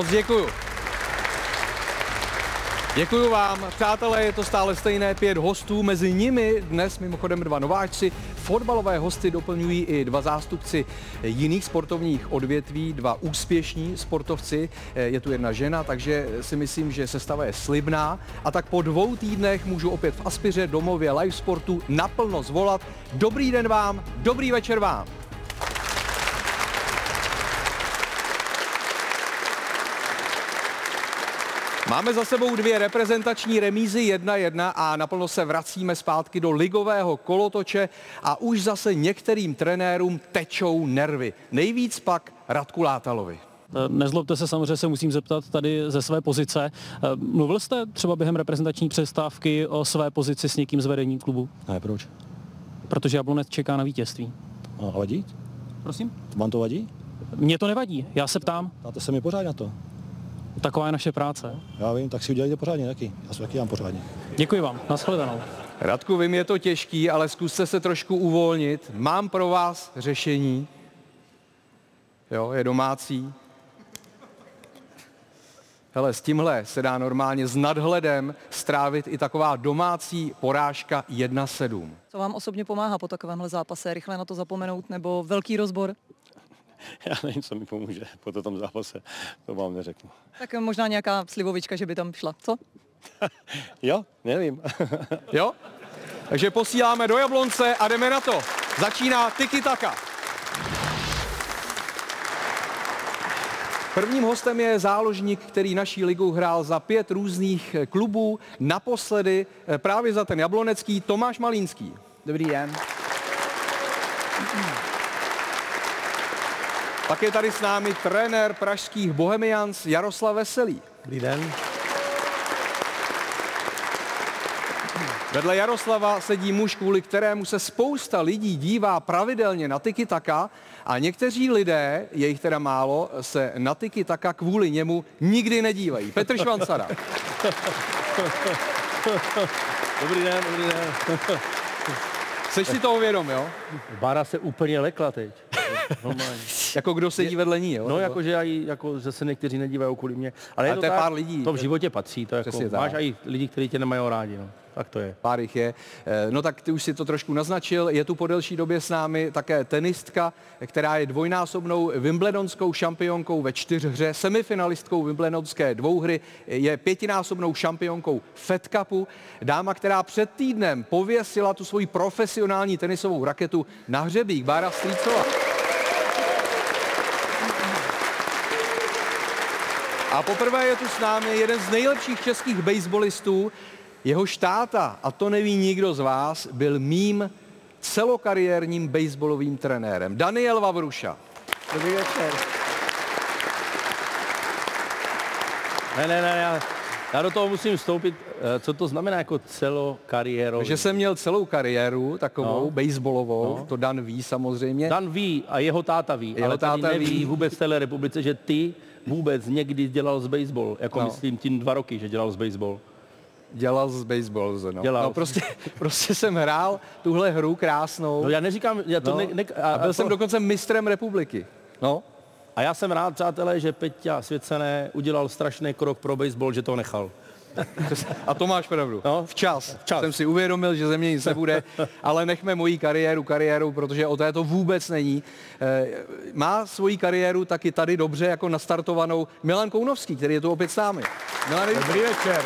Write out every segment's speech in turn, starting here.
Moc děkuju. Děkuji vám. Přátelé, je to stále stejné pět hostů. Mezi nimi dnes mimochodem dva nováčci. Fotbalové hosty doplňují i dva zástupci jiných sportovních odvětví, dva úspěšní sportovci. Je tu jedna žena, takže si myslím, že sestava je slibná. A tak po dvou týdnech můžu opět v Aspiře domově live sportu naplno zvolat. Dobrý den vám, dobrý večer vám. Máme za sebou dvě reprezentační remízy 1-1 a naplno se vracíme zpátky do ligového kolotoče a už zase některým trenérům tečou nervy. Nejvíc pak Radku Látalovi. Nezlobte se, samozřejmě se musím zeptat tady ze své pozice. Mluvil jste třeba během reprezentační přestávky o své pozici s někým z vedení klubu? Ne, proč? Protože Jablonec čeká na vítězství. A vadí? Prosím? Vám to vadí? Mně to nevadí, já se ptám. Dáte se mi pořád na to. Taková je naše práce. Já vím, tak si udělejte pořádně taky. Já se taky dám pořádně. Děkuji vám, nashledanou. Radku, vím, je to těžký, ale zkuste se trošku uvolnit. Mám pro vás řešení. Jo, je domácí. Hele, s tímhle se dá normálně s nadhledem strávit i taková domácí porážka 1-7. Co vám osobně pomáhá po takovémhle zápase? Rychle na to zapomenout nebo velký rozbor? Já nevím, co mi pomůže po tom zápase, to vám neřeknu. Tak možná nějaká slivovička, že by tam šla, co? jo, nevím. jo? Takže posíláme do Jablonce a jdeme na to. Začíná Tiki Taka. Prvním hostem je záložník, který naší ligu hrál za pět různých klubů. Naposledy právě za ten jablonecký Tomáš Malínský. Dobrý den. Pak je tady s námi trenér pražských Bohemians Jaroslav Veselý. Dobrý den. Vedle Jaroslava sedí muž, kvůli kterému se spousta lidí dívá pravidelně na Tiki Taka a někteří lidé, je jich teda málo, se na Tiki Taka kvůli němu nikdy nedívají. Petr Švancara. Dobrý den, dobrý den. Seš si toho vědom, jo? Bára se úplně lekla teď. Normálně. jako kdo sedí vedle ní, jo? No, jako, že, aj, jako, že se někteří nedívají kvůli mě. Ale, je to, to je tak, pár lidí. To v životě patří. To jako, máš i lidi, kteří tě nemají rádi. No. Tak to je. Pár jich je. No tak ty už si to trošku naznačil. Je tu po delší době s námi také tenistka, která je dvojnásobnou Wimbledonskou šampionkou ve čtyřhře, semifinalistkou Wimbledonské dvouhry, je pětinásobnou šampionkou Fed Cupu. Dáma, která před týdnem pověsila tu svoji profesionální tenisovou raketu na hřebík. Bára Strýcová. A poprvé je tu s námi jeden z nejlepších českých baseballistů, jeho štáta, a to neví nikdo z vás, byl mým celokariérním baseballovým trenérem. Daniel Vavruša. Dobrý večer. Ne, ne, ne, já, já do toho musím vstoupit. Co to znamená jako celokariérový? Že jsem měl celou kariéru takovou no. baseballovou, no. to Dan ví samozřejmě. Dan ví a jeho táta ví, jeho ale táta neví ví. vůbec v téhle republice, že ty vůbec někdy dělal z baseball, jako no. myslím tím dva roky, že dělal z baseball. Dělal z baseball, no. Dělal. No prostě, prostě jsem hrál tuhle hru krásnou. No já neříkám, já to no. ne, ne, a, a byl a jsem to... dokonce mistrem republiky. No. A já jsem rád, přátelé, že Peťa Svěcené udělal strašný krok pro baseball, že to nechal. A to máš pravdu. No, včas. včas. Jsem si uvědomil, že ze mě nic nebude, ale nechme moji kariéru kariéru, protože o té to vůbec není. Má svoji kariéru taky tady dobře jako nastartovanou Milan Kounovský, který je tu opět s námi. Milan, Dobrý večer.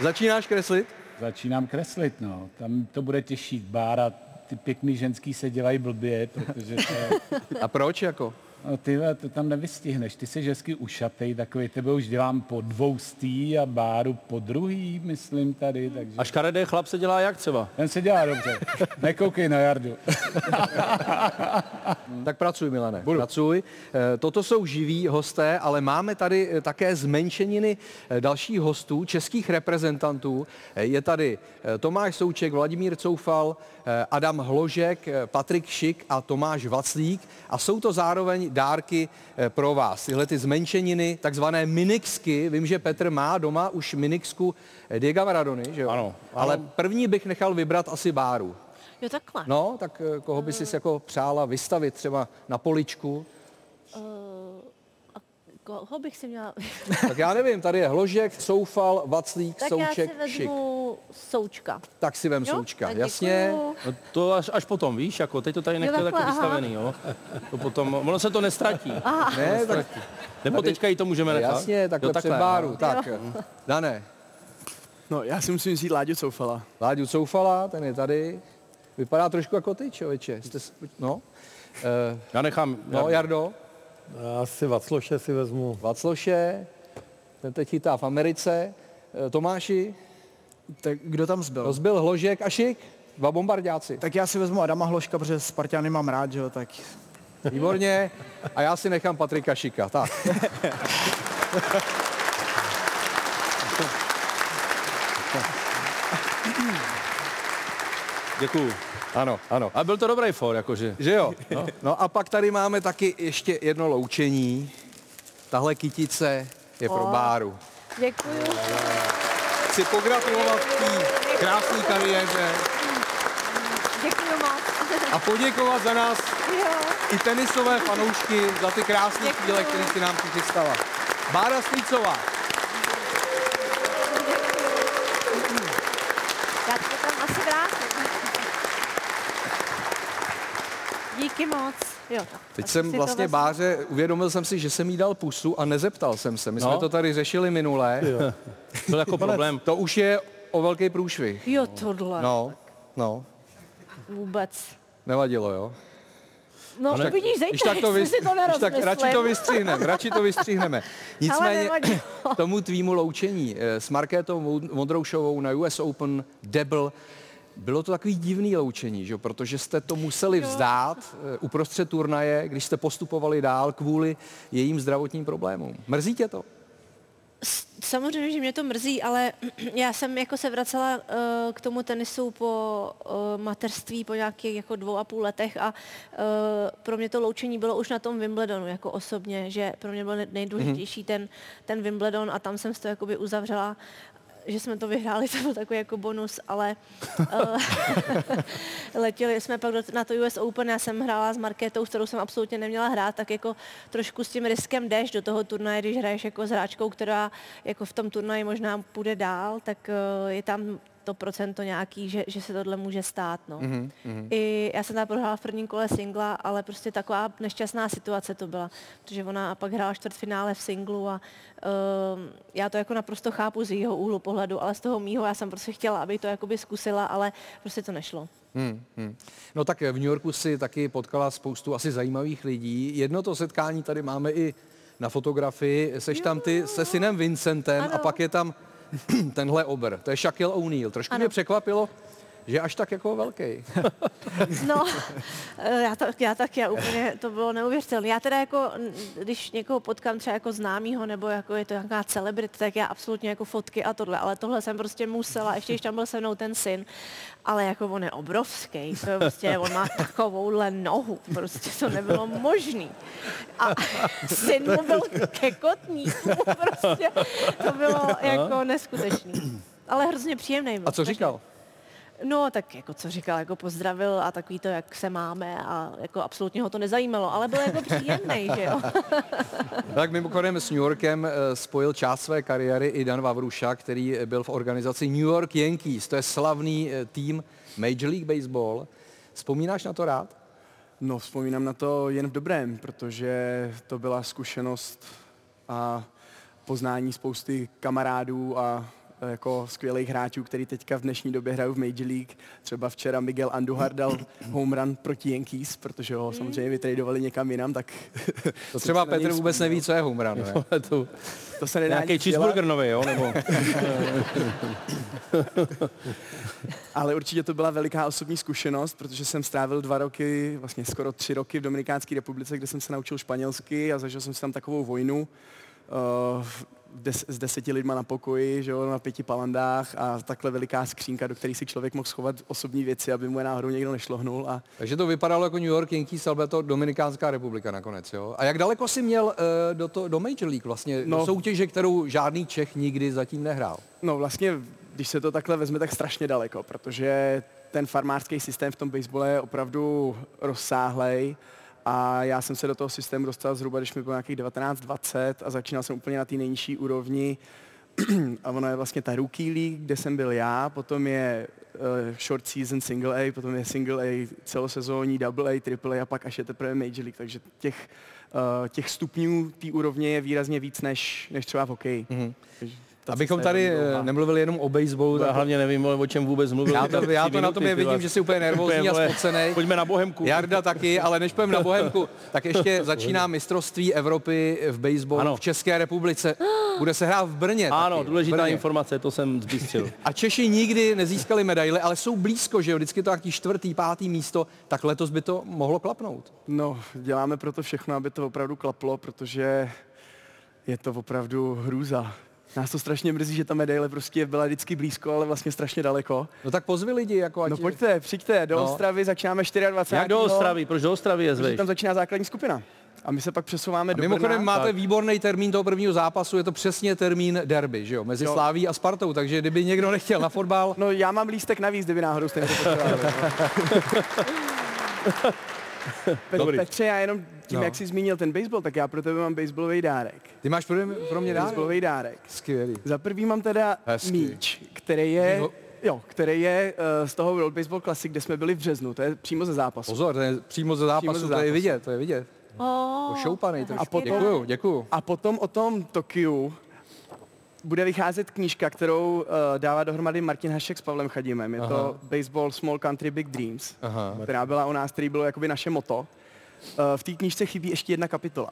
Začínáš kreslit? Začínám kreslit, no. Tam to bude těžší. Bára, ty pěkný ženský se dělají blbě, protože to. A proč jako? No ty to tam nevystihneš. Ty jsi hezky ušatej, takový tebe už dělám po dvou stý a báru po druhý, myslím tady. Takže... A škaredý chlap se dělá jak třeba? Ten se dělá dobře. Nekoukej na Jardu. tak pracuj, Milane. Budu. Pracuj. Toto jsou živí hosté, ale máme tady také zmenšeniny dalších hostů, českých reprezentantů. Je tady Tomáš Souček, Vladimír Coufal, Adam Hložek, Patrik Šik a Tomáš Vaclík. A jsou to zároveň dárky pro vás. Tyhle ty zmenšeniny, takzvané minixky. Vím, že Petr má doma už minixku Diego Maradony, že jo? Ano, ano. Ale první bych nechal vybrat asi Báru. Jo, takhle. No, tak eh, koho by si jako přála vystavit třeba na poličku? Uh, koho bych si měla... Tak já nevím, tady je Hložek, Soufal, Vaclík, tak Souček, já si Šik. vezmu Součka. Tak si vem Jo, Součka, tak jasně. No to až, až potom, víš, jako teď to tady takhle, takhle aha. vystavený, jo. To potom, ono se to nestratí. Ne, tak Nebo Tady- teďka i to můžeme nechat. jasně, takhle, jo, před báru. Tak, Dané, No, já si musím vzít Láďu Coufala. Láďu Soufala, ten je tady. Vypadá trošku jako ty, člověče. Jste, no. Uh, Já nechám, no, Jardo, Já si Vacloše si vezmu. Vacloše, ten teď chytá v Americe. Eh, Tomáši, Tak kdo tam zbyl? rozbil Hložek a Šik, dva bombardáci. Tak já si vezmu Adama Hloška, protože Spartiany mám rád, že jo, tak Výborně. A já si nechám Patrika Šika. Tak. Děkuju. Ano, ano. A byl to dobrý for, jakože. Že jo? No. no a pak tady máme taky ještě jedno loučení. Tahle kytice je pro O. Báru. Děkuju. Chci pogratulovat k té krásné kariéře Děkuju moc. a poděkovat za nás jo. i tenisové fanoušky za ty krásné chvíle, které si nám přichystala. Bára Slícová. Já to tam asi vrátím. Díky moc. Jo, Teď jsem to vlastně vezmu. Báře, uvědomil jsem si, že jsem jí dal pusu a nezeptal jsem se. My jsme No. to tady řešili minule. Byl jako problém. To už je o velký průšvih. Jo, tohle. No, no, Vůbec. nevadilo, jo? No, tak- vidíš, Když zejte, tak to, vys, si to když tak radši to vystřihneme, radši to vystřihneme. Nicméně tomu tvýmu loučení eh, s Markétou Vondroušovou na US Open Debl, bylo to takový divný loučení, že? protože jste to museli vzdát eh, uprostřed turnaje, když jste postupovali dál kvůli jejím zdravotním problémům. Mrzí tě to? Samozřejmě, že mě to mrzí, ale já jsem jako se vracela uh, k tomu tenisu po uh, mateřství po nějakých jako dvou a půl letech a uh, pro mě to loučení bylo už na tom Wimbledonu jako osobně, že pro mě byl nej- nejdůležitější ten, ten Wimbledon a tam jsem si to jakoby uzavřela že jsme to vyhráli, to byl takový jako bonus, ale uh, letěli jsme pak na to US Open, já jsem hrála s Markétou, s kterou jsem absolutně neměla hrát, tak jako trošku s tím riskem jdeš do toho turnaje, když hraješ jako s hráčkou, která jako v tom turnaji možná půjde dál, tak uh, je tam to procento nějaký, že, že se tohle může stát. No. Mhm, Mm-hmm. I já jsem tam prohrála v prvním kole singla, ale prostě taková nešťastná situace to byla, protože ona pak hrála čtvrtfinále v singlu a uh, já to jako naprosto chápu z jejího úhlu pohledu, ale z toho mýho já jsem prostě chtěla, aby to jakoby zkusila, ale prostě to nešlo. Hmm, hmm. No tak v New Yorku si taky potkala spoustu asi zajímavých lidí. Jedno to setkání tady máme i na fotografii. Seš tam ty se synem Vincentem Ano. a pak je tam tenhle obr. To je Shaquille O'Neal. Trošku Ano. mě překvapilo, že až tak jako velký. No, eh, já tak, já tak, já úplně, to bylo neuvěřitelné. Já teda jako, když někoho potkám třeba jako známýho, nebo jako je to nějaká celebrity, tak já absolutně jako fotky a tohle, ale tohle jsem prostě musela, ještě když tam byl se mnou ten syn, ale jako on je obrovský, to je prostě, on má takovouhle nohu, prostě to nebylo možný. A syn mu byl ke kotníku, prostě to bylo jako neskutečný. Ale hrozně příjemný byl. A co říkal? No, tak jako co říkal, jako pozdravil a takový to, jak se máme a jako absolutně ho to nezajímalo, ale byl jako příjemný, že jo. Tak mimochodem s New Yorkem eh, spojil část své kariéry i Dan Vavruša, který byl v organizaci New York Yankees. To je slavný eh, tým Major League Baseball. Vzpomínáš na to rád? no, vzpomínám na to jen v dobrém, protože to byla zkušenost a poznání spousty kamarádů a jako skvělých hráčů, který teďka v dnešní době hrajou v Major League. Třeba včera Miguel Andujar dal home run proti Yankees, protože ho samozřejmě vytradovali někam jinam, tak... To třeba Petr vůbec neví, co je home run, ne? to, To se nedá nějaký cheeseburger nový, jo? Nebo... Ale určitě to byla veliká osobní zkušenost, protože jsem strávil dva roky, vlastně skoro tři roky v Dominikánské republice, kde jsem se naučil španělsky a zažil jsem si tam takovou vojnu. Uh, des, s deseti lidma na pokoji, že jo, na pěti palandách a takhle veliká skřínka, do které si člověk mohl schovat osobní věci, aby mu je náhodou někdo nešlohnul. A... Takže to vypadalo jako New York Yankees, ale to Dominikánská republika nakonec, jo? A jak daleko si měl uh, do, to, do Major League vlastně, no. do soutěže, kterou žádný Čech nikdy zatím nehrál? No vlastně, když se to takhle vezme, tak strašně daleko, protože ten farmářský systém v tom baseball je opravdu rozsáhlej a já jsem se do toho systému dostal zhruba, když mi bylo nějakých 19-20 a začínal jsem úplně na té nejnižší úrovni. a ono je vlastně ta Rookie League, kde jsem byl já, potom je uh, short season single A, potom je single A celosezónní, double A, triple A a pak až je teprve Major League, takže těch, uh, těch stupňů té úrovně je výrazně víc než, než třeba v hokeji. Mm-hmm. Abychom tady eh, nemluvili jenom o baseballu. Já hlavně nevím, o čem vůbec mluvil. Já to, já to na tobě vidím, že jsi úplně nervózní a spocený. Pojďme na Bohemku. Jarda taky, ale než půjdeme na Bohemku, tak ještě začíná mistrovství Evropy v baseballu ano. v České republice. Bude se hrát v Brně. Ano, taky, důležitá Brně. informace, to jsem zbystřil. A Češi nikdy nezískali medaile, ale jsou blízko, že jo, vždycky to jaký čtvrtý, pátý místo, tak letos by to mohlo klapnout. No, děláme proto všechno, aby to opravdu klaplo, protože je to opravdu hrůza. Nás to strašně mrzí, že ta medaile prostě byla vždycky blízko, ale vlastně strašně daleko. No tak pozvi lidi, jako ať... No pojďte, přijďte, do no. Ostravy začínáme 24. Jak do Ostravy? Proč do Ostravy je zveš? tam začíná základní skupina. A my se pak přesouváme a do Mimochodem Brna. máte tak. výborný termín toho prvního zápasu, je to přesně termín derby, že jo, mezi jo. Sláví a Spartou, takže kdyby někdo nechtěl na fotbal... No já mám lístek navíc, kdyby náhodou jste to potřebovali. Dobrý. Petře, já jenom tím, no. jak jsi zmínil ten baseball, tak já pro tebe mám baseballový dárek. Ty máš pro mě, pro mě dárek? Baseballový dárek. Skvělý. Za prvý mám teda Hezky. míč, který je... Jo, který je uh, z toho World Baseball Classic, kde jsme byli v březnu, to je přímo ze zápasu. Pozor, to je přímo ze zápasu, přímo ze zápasu. to je vidět, to je vidět. Oh, Ošoupaný trošku. A potom, děkuju, děkuju. A potom o tom Tokiu bude vycházet knížka, kterou uh, dává dohromady Martin Hašek s Pavlem Chadimem. Je Aha. to Baseball Small Country Big Dreams, Aha. která byla u nás, který bylo jakoby naše moto. Uh, v té knížce chybí ještě jedna kapitola.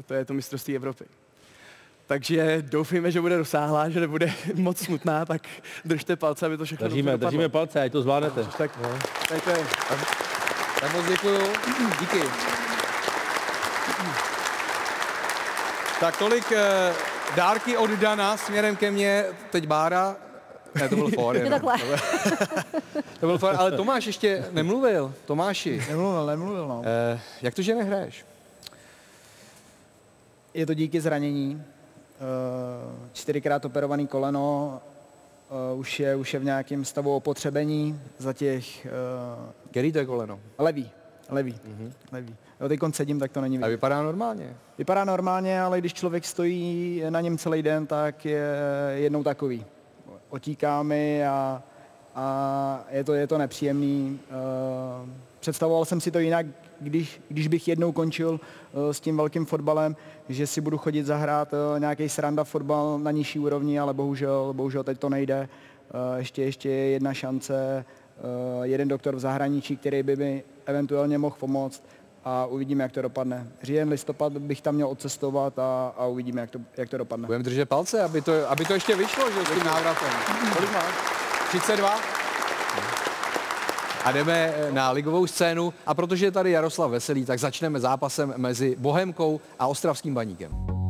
A to je to mistrovství Evropy. Takže doufejme, že bude rozsáhlá, že nebude moc smutná, tak držte palce, aby to všechno Držíme, držíme palce, ať to zvládnete. Tak, no. tak, to je. tak moc děkuju. Díky. Tak tolik uh, dárky od Dana směrem ke mně. Teď Bára. Ne, to byl takhle. to byl for, ale Tomáš ještě nemluvil. Tomáši. Nemluvil, nemluvil, no. Uh, jak to, že nehraješ? Je to díky zranění. Čtyřikrát operovaný koleno, uh, už, je, už je v nějakém stavu opotřebení za těch... Uh, Který to je koleno? Levý, levý, mm-hmm. levý. Jo, teď sedím, tak to není vidět. A vypadá normálně? Vypadá normálně, ale když člověk stojí na něm celý den, tak je jednou takový. Otíká mi a, a je, to, je to nepříjemný. Uh, představoval jsem si to jinak, když, když bych jednou končil uh, s tím velkým fotbalem, že si budu chodit zahrát uh, nějaký sranda fotbal na nižší úrovni, ale bohužel, bohužel teď to nejde. Ještě, ještě je jedna šance, jeden doktor v zahraničí, který by mi eventuálně mohl pomoct a uvidíme, jak to dopadne. Říjen, listopad bych tam měl odcestovat a, a uvidíme, jak to, jak to dopadne. Budeme držet palce, aby to, aby to ještě vyšlo, že s tím návratem. Kolik máš? 32? A jdeme na ligovou scénu a protože je tady Jaroslav Veselý, tak začneme zápasem mezi Bohemkou a Ostravským baníkem.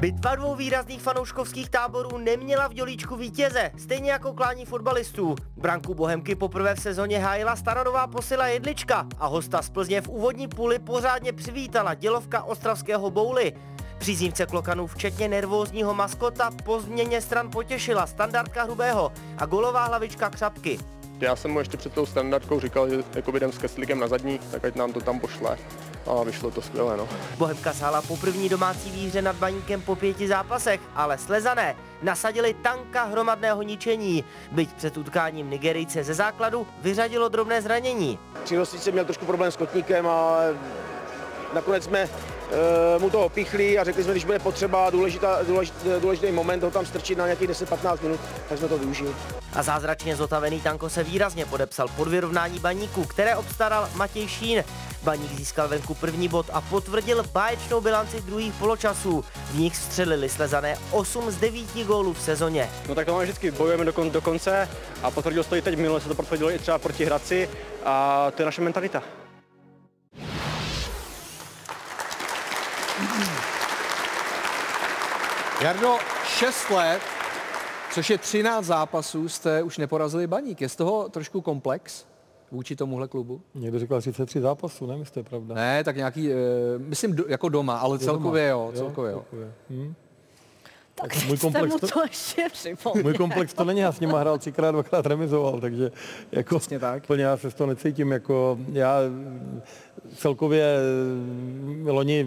Bitva dvou výrazných fanouškovských táborů neměla v dělíčku vítěze, stejně jako klání fotbalistů. Branku Bohemky poprvé v sezóně hájila starodová posila Jedlička a hosta z Plzně v úvodní půli pořádně přivítala dělovka ostravského bouly. Příznivce klokanů, včetně nervózního maskota, po změně stran potěšila standardka hrubého a golová hlavička křapky. Já jsem mu ještě před tou standardkou říkal, že jako jdem s Keslikem na zadní, tak ať nám to tam pošle. A vyšlo to skvěle, no. Bohemka sála po první domácí výhře nad baníkem po pěti zápasech, ale slezané nasadili tanka hromadného ničení. Byť před utkáním Nigerijce ze základu vyřadilo drobné zranění. Při jsem měl trošku problém s kotníkem a nakonec jsme mu to opichli a řekli jsme, když bude potřeba důležitá, důležitý, důležitý moment ho tam strčit na nějakých 10-15 minut, tak jsme to využili. A zázračně zotavený tanko se výrazně podepsal pod vyrovnání baníku, které obstaral Matěj Šín. Baník získal venku první bod a potvrdil báječnou bilanci druhých poločasů. V nich střelili slezané 8 z 9 gólů v sezóně. No tak to máme vždycky, bojujeme do, kon, do konce a potvrdilo se to i teď, minule se to potvrdilo i třeba proti Hradci a to je naše mentalita. Jardo, 6 let, což je 13 zápasů, jste už neporazili baník. Je z toho trošku komplex vůči tomuhle klubu? Někdo říkal 33 zápasů, nevím, jestli to je pravda. Ne, tak nějaký, e, myslím do, jako doma, ale Je celkově doma. jo, celkově jo. celkově. Hm? Tak můj komplex mu to- to ještě připomněl. Můj komplex to není, já s nima hrál třikrát, dvakrát remizoval, takže jako Přesně tak. plně já se z toho necítím, jako já celkově eh, loni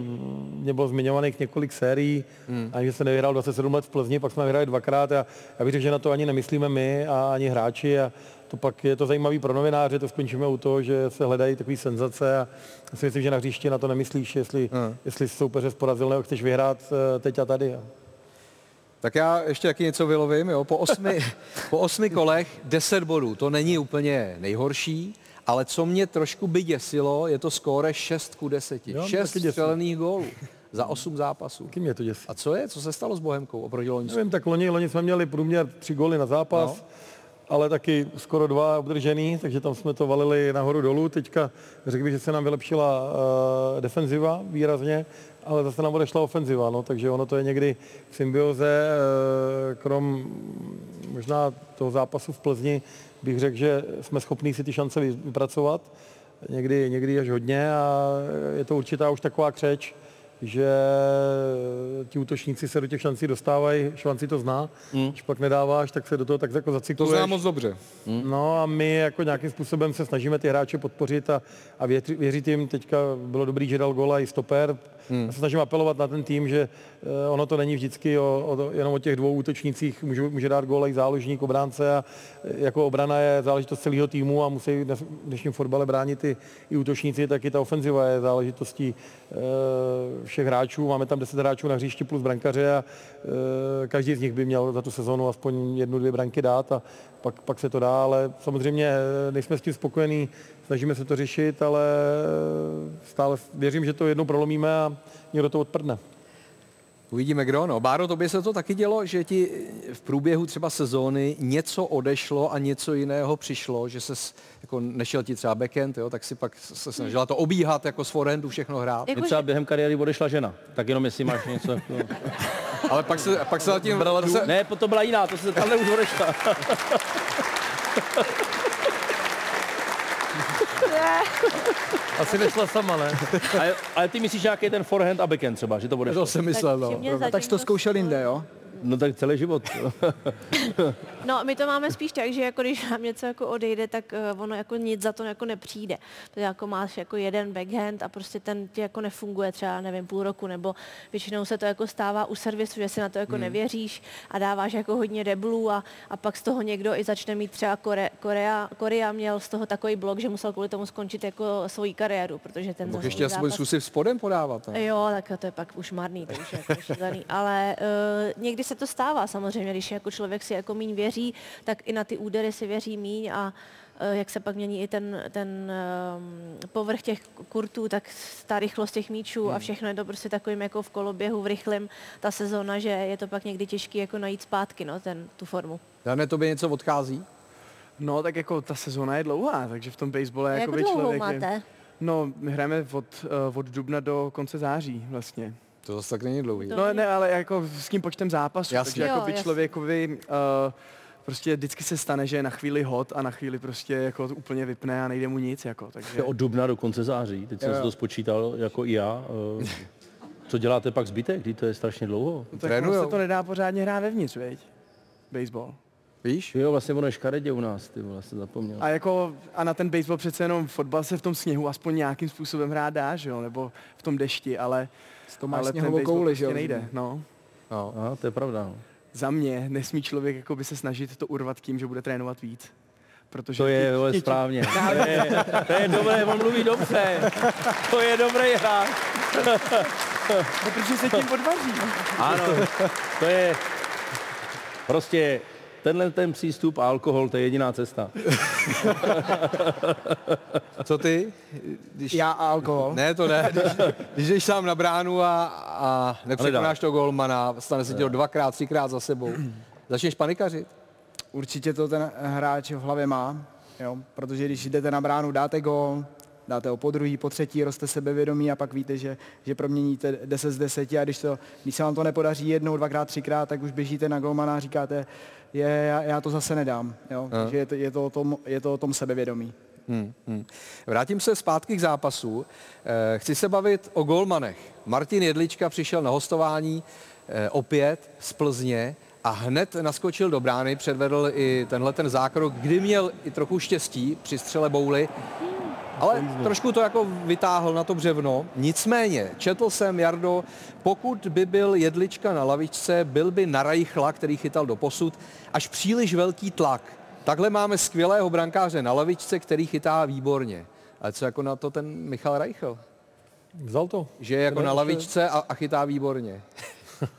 mě bylo zmiňovaných několik sérií, hmm. a že se nevyhrál 27 let v Plzni, pak jsme vyhráli dvakrát a já bych řekl, že na to ani nemyslíme my a ani hráči a to pak je to zajímavý pro novináře, to skončíme u toho, že se hledají takové senzace a já si myslím, že na hřišti na to nemyslíš, jestli, hmm. jestli soupeře porazil nebo chceš vyhrát eh, teď a tady. Tak já ještě taky něco vylovím. Jo. Po, osmi, po osmi kolech 10 bodů. To není úplně nejhorší, ale co mě trošku by děsilo, je to skóre 6 ku 10. Jo, mě 6 taky děsí. střelených gólů za 8 zápasů. Taky mě to děsí. A co je? Co se stalo s Bohemkou oproti Loňsku? Nevím, tak loni, loni jsme měli průměr tři góly na zápas, no. ale taky skoro dva obdržený, takže tam jsme to valili nahoru dolů. Teďka řekl bych, že se nám vylepšila uh, defenziva výrazně, ale zase nám odešla ofenziva, no, takže ono to je někdy v symbioze, uh, krom možná toho zápasu v Plzni, bych řekl, že jsme schopní si ty šance vy- vypracovat, někdy, někdy až hodně a je to určitá už taková křeč, že ti útočníci se do těch šancí dostávají, Švanci to zná, mm. když pak nedáváš, tak se do toho tak jako zacykluješ. To zná moc dobře. Mm. No a my jako nějakým způsobem se snažíme ty hráče podpořit a, a věřit, věřit jim. Teďka bylo dobrý, že dal gola i stoper. Mm. Já se snažím apelovat na ten tým, že ono to není vždycky o, o, jenom o těch dvou útočnících, může, může dát góla i záložník, obránce a eh, jako obrana je záležitost celého týmu a musí v dnešním fotbale bránit i, i útočníci, tak i ta ofenziva je záležitostí eh, všech hráčů. Máme tam 10 hráčů na hřišti plus brankaře a eh, každý z nich by měl za tu sezonu aspoň jednu, dvě branky dát a pak, pak se to dá, ale samozřejmě eh, nejsme s tím spokojení, snažíme se to řešit, ale eh, stále věřím, že to jednou prolomíme a někdo to odprdne. Uvidíme, kdo. No, Báro, tobě se to taky dělo, že ti v průběhu třeba sezóny něco odešlo a něco jiného přišlo, že se jako nešel ti třeba backend, jo, tak si pak se snažila to obíhat jako z forehandu všechno hrát. Mě třeba během kariéry odešla žena, tak jenom jestli máš něco. Jako... Ale pak se, pak se zatím... Brala to se, Ne, to byla jiná, to se tahle už odešla. Asi nešla sama, ne? ale, ale ty myslíš nějaký ten forehand a backhand třeba, že to odešlo? To jsem myslel, no. Tak jsi to zkoušel jinde, jo? No tak celý život. No, my to máme spíš tak, že jako když nám něco jako odejde, tak uh, ono jako nic za to jako nepřijde. To jako máš jako jeden backhand a prostě ten ti jako nefunguje třeba, nevím, půl roku, nebo většinou se to jako stává u servisu, že si na to jako hmm. nevěříš a dáváš jako hodně deblů a, a pak z toho někdo i začne mít třeba Kore, Korea, Korea měl z toho takový blok, že musel kvůli tomu skončit jako svoji kariéru, protože ten Mohl ještě svůj aspoň zápas- zkusit spodem podávat. Ne? Jo, tak to je pak už marný, to už je jako šílený. Ale uh, někdy se to stává samozřejmě, když jako člověk si jako míň věří, tak i na ty údery si věří míň a uh, jak se pak mění i ten, ten um, povrch těch kurtů, tak ta rychlost těch míčů a všechno je to prostě takovým jako v koloběhu, v rychlém ta sezóna, že je to pak někdy těžké jako najít zpátky, no, ten, tu formu. Dane, tobě něco odchází? No, tak jako ta sezóna je dlouhá, takže v tom basebole Jak jakoby dlouhou člověk máte? Je, no, my hrajeme od, uh, od dubna do konce září vlastně. To zase tak není dlouhý. No ne, ale jako s tím počtem zápasů, Jasně. takže Jo, jako by člověkovi uh, prostě vždycky se stane, že je na chvíli hot a na chvíli prostě jako to úplně vypne a nejde mu nic, jako, takže... Od dubna do konce září, teď jsem Jo, si jo. to spočítal, jako i já. eh, Co děláte pak zbytek, když to je strašně dlouho? No, tak se to nedá pořádně hrát vevnitř, veď? Baseball. Víš? Jo, vlastně ono je škaredě u nás, ty vole, jsem zapomněl. A jako, a na ten baseball přece jenom fotbal se v tom sněhu aspoň nějakým způsobem hrát dá, že jo, nebo v tom dešti, ale, To máš ale ten sněhovou baseball kouli, že prostě jo? nejde, no. No. A, to je pravda. No. Za mě nesmí člověk jako by se snažit to urvat tím, že bude trénovat víc. Protože To je vole, správně. To je, to je dobré, on mluví dobře. To je dobrý hráč. No, protože se tím podvaří. Ano, to je prostě tenhle ten přístup a alkohol, to je jediná cesta. Co ty? Když... Já a alkohol. Ne, to ne. Když, když jdeš sám na bránu a, a nepřekonáš toho golmana, stane se ti to dvakrát, třikrát za sebou. Začneš panikařit? Určitě to ten hráč v hlavě má, jo, protože když jdete na bránu, dáte gol, dáte ho po druhý, po třetí, roste sebevědomí a pak víte, že, že proměníte 10 z 10 a když, to, když se vám to nepodaří jednou, dvakrát, třikrát, tak už běžíte na golmana a říkáte, je, já, já to zase nedám. Jo? Takže je to, je, to o tom, je to o tom sebevědomí. Hmm, hmm. Vrátím se zpátky k zápasu. Eh, chci se bavit o golmanech. Martin Jedlička přišel na hostování eh, opět z Plzně a hned naskočil do brány, předvedl i tenhle ten zákrok, kdy měl i trochu štěstí při střele bouly, ale trošku to jako vytáhl na to břevno. Nicméně, četl jsem, Jardo, pokud by byl Jedlička na lavičce, byl by na Rajchla, který chytal do posud, až příliš velký tlak. Takhle máme skvělého brankáře na lavičce, který chytá výborně. Ale co jako na to ten Michal Reichl? Vzal to. Že je jako na lavičce a, a chytá výborně.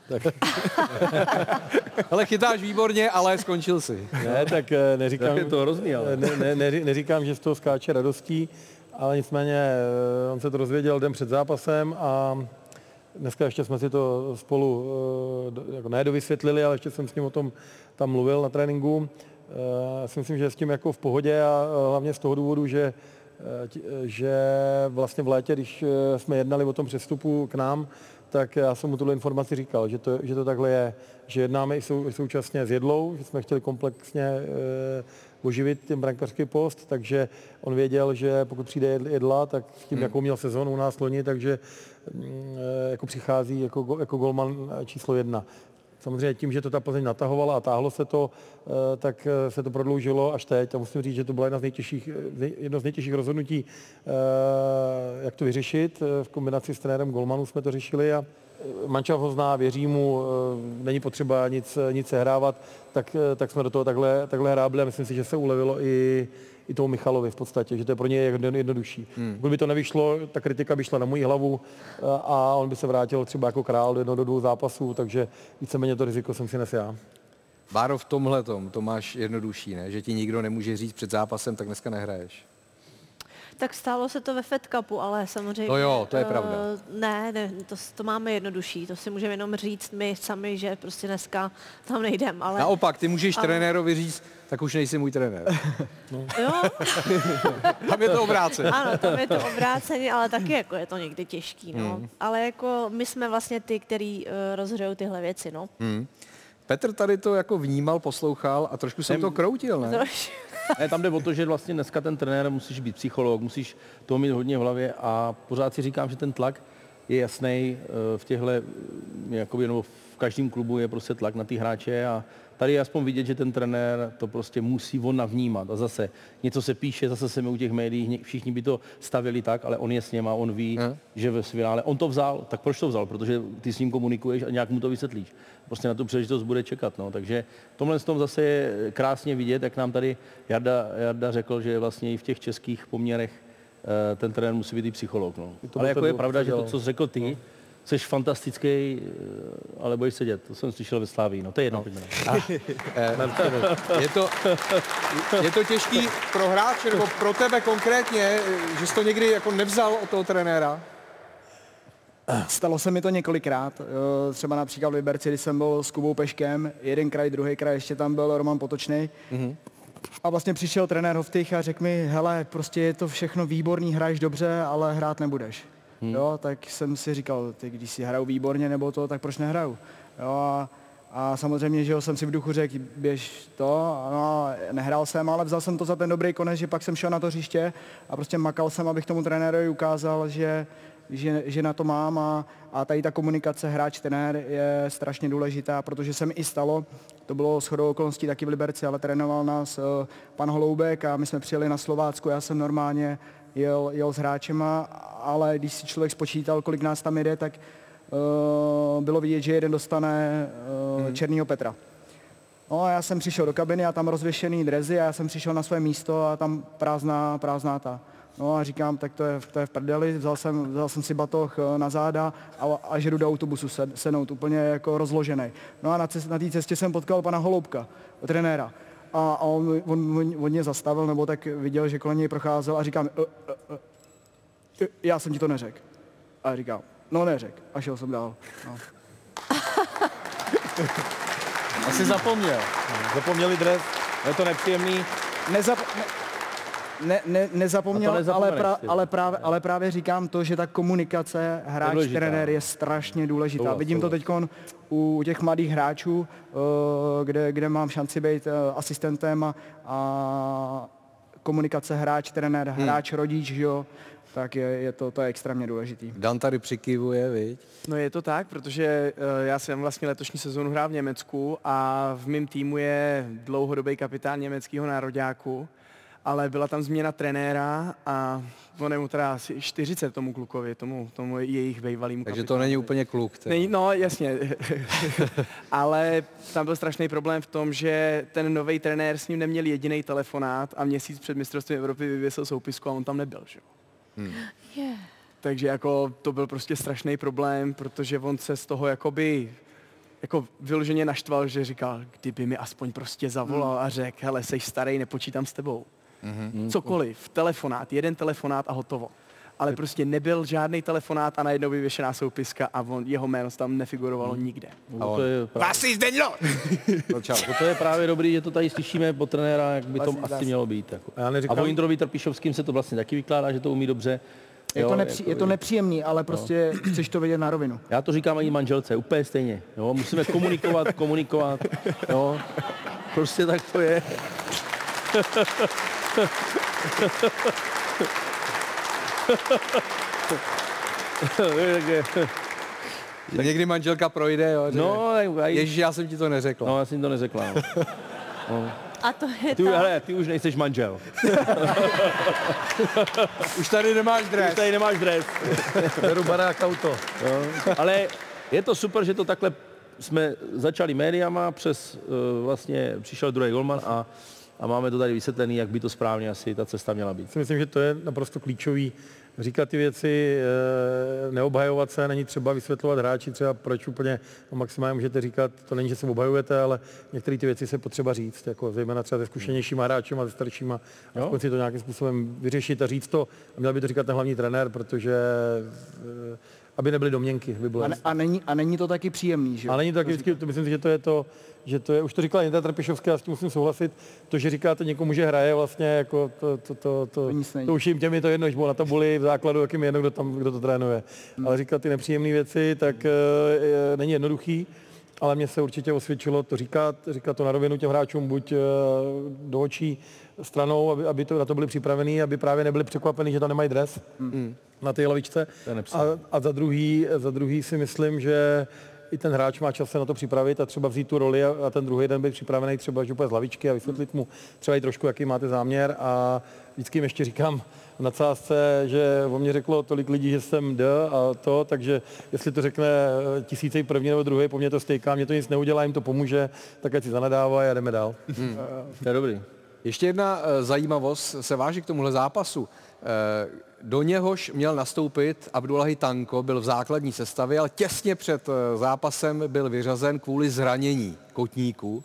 Tak. ale chytáš výborně, ale skončil si. Ne, tak eh, neříkám, Je to hrozný, ale. Ne, ne, neří- neříkám, že z toho skáče radostí, ale nicméně eh, on se to rozvěděl den před zápasem a dneska ještě jsme si to spolu eh, jako ne dovysvětlili, ale ještě jsem s ním o tom tam mluvil na tréninku. Eh, Já si myslím, že je s tím jako v pohodě a eh, hlavně z toho důvodu, že eh, eh, že vlastně v létě, když eh, jsme jednali o tom přestupu k nám, tak já jsem mu tuhle informaci říkal, že to, že to takhle je, že jednáme i sou, současně s Jedlou, že jsme chtěli komplexně e, oživit ten brankařský post, takže on věděl, že pokud přijde Jedl- Jedla, tak s tím, Hmm. jakou měl sezonu u nás loni, takže e, jako přichází jako, jako golman číslo jedna. Samozřejmě tím, že to ta Plzeň natahovala a táhlo se to, eh, tak eh, se to prodloužilo až teď. A musím říct, že to bylo jedna z nejtěžších, eh, jedno z nejtěžších rozhodnutí, jak to vyřešit. V kombinaci s trenérem Golmanu jsme to řešili a mančav ho zná, věří mu, není potřeba nic, nic sehrávat, tak, tak jsme do toho takhle, takhle hrábli a myslím si, že se ulevilo i, i tomu Michalovi v podstatě, že to je pro něj jedno- jednodušší. Hmm. Pokud by to nevyšlo, ta kritika by šla na moji hlavu eh, a on by se vrátil třeba jako král do jednoho do dvou zápasů, takže víceméně to riziko jsem si nes já. Báro, v tomhle to máš jednodušší, ne? Že ti nikdo nemůže říct před zápasem, tak dneska nehraješ. Tak stálo se to ve Fed Cupu, ale samozřejmě... No jo, to je pravda. Ne, ne to, to máme jednodušší. To si můžeme jenom říct my sami, že prostě dneska tam nejdem. Ale, Naopak, ty můžeš ale- trenérovi říct, tak už nejsi můj trenér. Jo, Tam je to obráceně. ano, tam je to obráceně, ale taky jako je to někdy těžký, no. Hmm. Ale jako my jsme vlastně ty, který uh, rozhrajou tyhle věci, no. Hmm. Petr tady to jako vnímal, poslouchal a trošku jsem to kroutil, ne? Troš- Ne, tam jde o to, že vlastně dneska ten trenér musíš být psycholog, musíš to mít hodně v hlavě a pořád si říkám, že ten tlak je jasný v těchto, jakoby, nebo v každém klubu je prostě tlak na ty hráče a tady je aspoň vidět, že ten trenér to prostě musí on navnímat a zase něco se píše, zase se mi u těch médií, všichni by to stavili tak, ale on je s něma, on ví, Hm. že ve finále, on to vzal, tak proč to vzal? Protože ty s ním komunikuješ a nějak mu to vysvětlíš. Prostě na tu příležitost bude čekat. No. Takže tomhle tom zase je krásně vidět, jak nám tady Jarda, Jarda řekl, že vlastně i v těch českých poměrech eh, ten trenér musí být i psycholog. No. Ale jako je pravda, že to, co řekl ty, jsi fantastický, eh, ale bojíš sedět. To jsem slyšel ve Slávii. No to je jedno. pojďme dál. Eh, je, to, je to těžký pro hráče, nebo pro tebe konkrétně, eh, že jsi to někdy jako nevzal od toho trenéra? Stalo se mi to několikrát, třeba například v Liberci, když jsem byl s Kubou Peškem, jeden kraj, druhý kraj, ještě tam byl Roman Potočný. Mhm. A vlastně přišel trenér Hoftych a řekl mi, hele, prostě je to všechno výborný, hraješ dobře, ale hrát nebudeš. Hmm. Jo, tak jsem si říkal, ty když si hraju výborně nebo to, tak proč nehraju? Jo, a, a samozřejmě, že jo, jsem si v duchu řekl, běž to, no, nehrál jsem, ale vzal jsem to za ten dobrý konec, že pak jsem šel na to hřiště a prostě makal jsem, abych tomu trenérovi ukázal, že, že, že na to mám a, a tady ta komunikace hráč-trenér je strašně důležitá, protože se mi i stalo, to bylo shodou okolností taky v Liberci, ale trénoval nás uh, pan Holoubek a my jsme přijeli na Slovácko, já jsem normálně jel, jel s hráčema, ale když si člověk spočítal, kolik nás tam jede, tak uh, bylo vidět, že jeden dostane uh, hmm. Černýho Petra. No a já jsem přišel do kabiny a tam rozvěšený drezy a já jsem přišel na své místo a tam prázdná, prázdná ta. No a říkám, tak to je, to je v prdeli, vzal jsem, vzal jsem si batoh eh, na záda a, a že jdu do autobusu sed, sednout, úplně jako rozložený. No a na, cest, na té cestě jsem potkal pana Holoubka, trenéra. A, a on, on, on, on mě zastavil, nebo tak viděl, že kolem něj procházel a říkám, "E, e, e, já jsem ti to neřekl. A říkám, no neřek. A šel jsem dál. No. Asi zapomněl. Zapomněli dres. Je to nepříjemný. Nezap... Ne... ne, ne, nezapomněl, ale, pra, ale, právě, ale právě říkám to, že ta komunikace hráč důležitá. trenér je strašně důležitá. Souhlas, Vidím to souhlas. teď u těch mladých hráčů, eh, kde, kde mám šanci být eh, asistentem a, a komunikace hráč trenér, Hmm. hráč rodič, že jo, tak je, je to, to je extrémně důležitý. Dan tady přikivuje, viď? No je to tak, protože eh, já jsem vlastně letošní sezónu hrál v Německu a v mém týmu je dlouhodobý kapitán německého nároďáku, ale byla tam změna trenéra a on je mu teda asi 40 tomu klukovi, tomu, tomu jejich bývalýmu Takže to kapitánu. není úplně kluk. teda. Není, no jasně, ale tam byl strašný problém v tom, že ten nový trenér s ním neměl jediný telefonát a měsíc před mistrovstvím Evropy vyvěsil soupisku a on tam nebyl. Že? jo. Hmm. Yeah. Takže jako to byl prostě strašný problém, protože on se z toho jakoby jako vyloženě naštval, že říkal, kdyby mi aspoň prostě zavolal a řekl, hele, jsi starý, nepočítám s tebou. Mhm. Cokoliv, telefonát, jeden telefonát a hotovo. Ale prostě nebyl žádný telefonát a najednou vyvěšená soupiska a on, jeho jméno tam nefigurovalo nikde. A on- to je právě- Vás Zdeňlo! No to je právě dobrý, že to tady slyšíme od trenéra, jak by to asi mělo být. Jako. Já A neříkám- o Jindrovi Trpišovským se to vlastně taky vykládá, že to umí dobře. Je Jo, to, nepří, jako- je to nepříjemný, ale prostě chceš to vidět na rovinu. Já to říkám i manželce, úplně stejně. Jo? Musíme komunikovat, komunikovat. Jo? Prostě tak to je. Někdy manželka projde, jo. že- No, a- Ježíš, já jsem ti to neřekl. No, já jsem to neřekla. No. No. A to je Ty, ta... hele, ty už nejseš manžel. Už tady nemáš dres. Už tady nemáš dres. Beru barák auto. Jo. Ale je to super, že to takhle jsme začali médiama, přes uh, vlastně přišel druhý golman a, a máme to tady vysvětlený, jak by to správně asi ta cesta měla být. si myslím, že to je naprosto klíčový. Říkat ty věci, eh, neobhajovat se, není třeba vysvětlovat hráči třeba proč úplně no maximálně můžete říkat, to není, že se obhajujete, ale některé ty věci se potřeba říct, jako zejména třeba se zkušenějšíma hráčima, se staršíma, aspoň si to nějakým způsobem vyřešit a říct to. A měl by to říkat ten hlavní trenér, protože eh, aby nebyly domněnky, aby bylo A, ne, a, není, a není to taky příjemný, že ale není to taky vždycky, to myslím si, že to je to, že to je, už to říkala Jindra Trpišovská, já s tím musím souhlasit, to, že říkáte někomu, že hraje vlastně, jako to, to, to, to, to, to už jim těm je to jedno, když bylo na tabuli v základu, jakým je jedno, kdo, tam, kdo to trénuje. Hmm. Ale říkat ty nepříjemné věci, tak e, e, není jednoduchý, ale mně se určitě osvědčilo to říkat, říkat to na rovinu těm hráčům, buď e, do očí stranou, aby, aby to, na to byli připravení, aby právě nebyli překvapení, že tam nemají dres Hmm. na té lavičce. A, a za, druhý, za druhý si myslím, že i ten hráč má čas se na to připravit a třeba vzít tu roli a, a ten druhý den být připravený třeba že úplně z lavičky a vysvětlit mu třeba i trošku, jaký máte záměr a vždycky jim ještě říkám v nadsázce, že o mě řeklo tolik lidí, že jsem D a to, takže jestli to řekne eh, tisícej první nebo druhý, po mně to stejká, mě to nic neudělá, jim to pomůže, tak ať si zanedávají a jdeme dál. Hmm. To je dobrý. Ještě jedna eh, zajímavost se váží k tomuhle zápasu. Eh, Do něhož měl nastoupit Abdullahi Tanko, byl v základní sestavě, ale těsně před eh, zápasem byl vyřazen kvůli zranění kotníku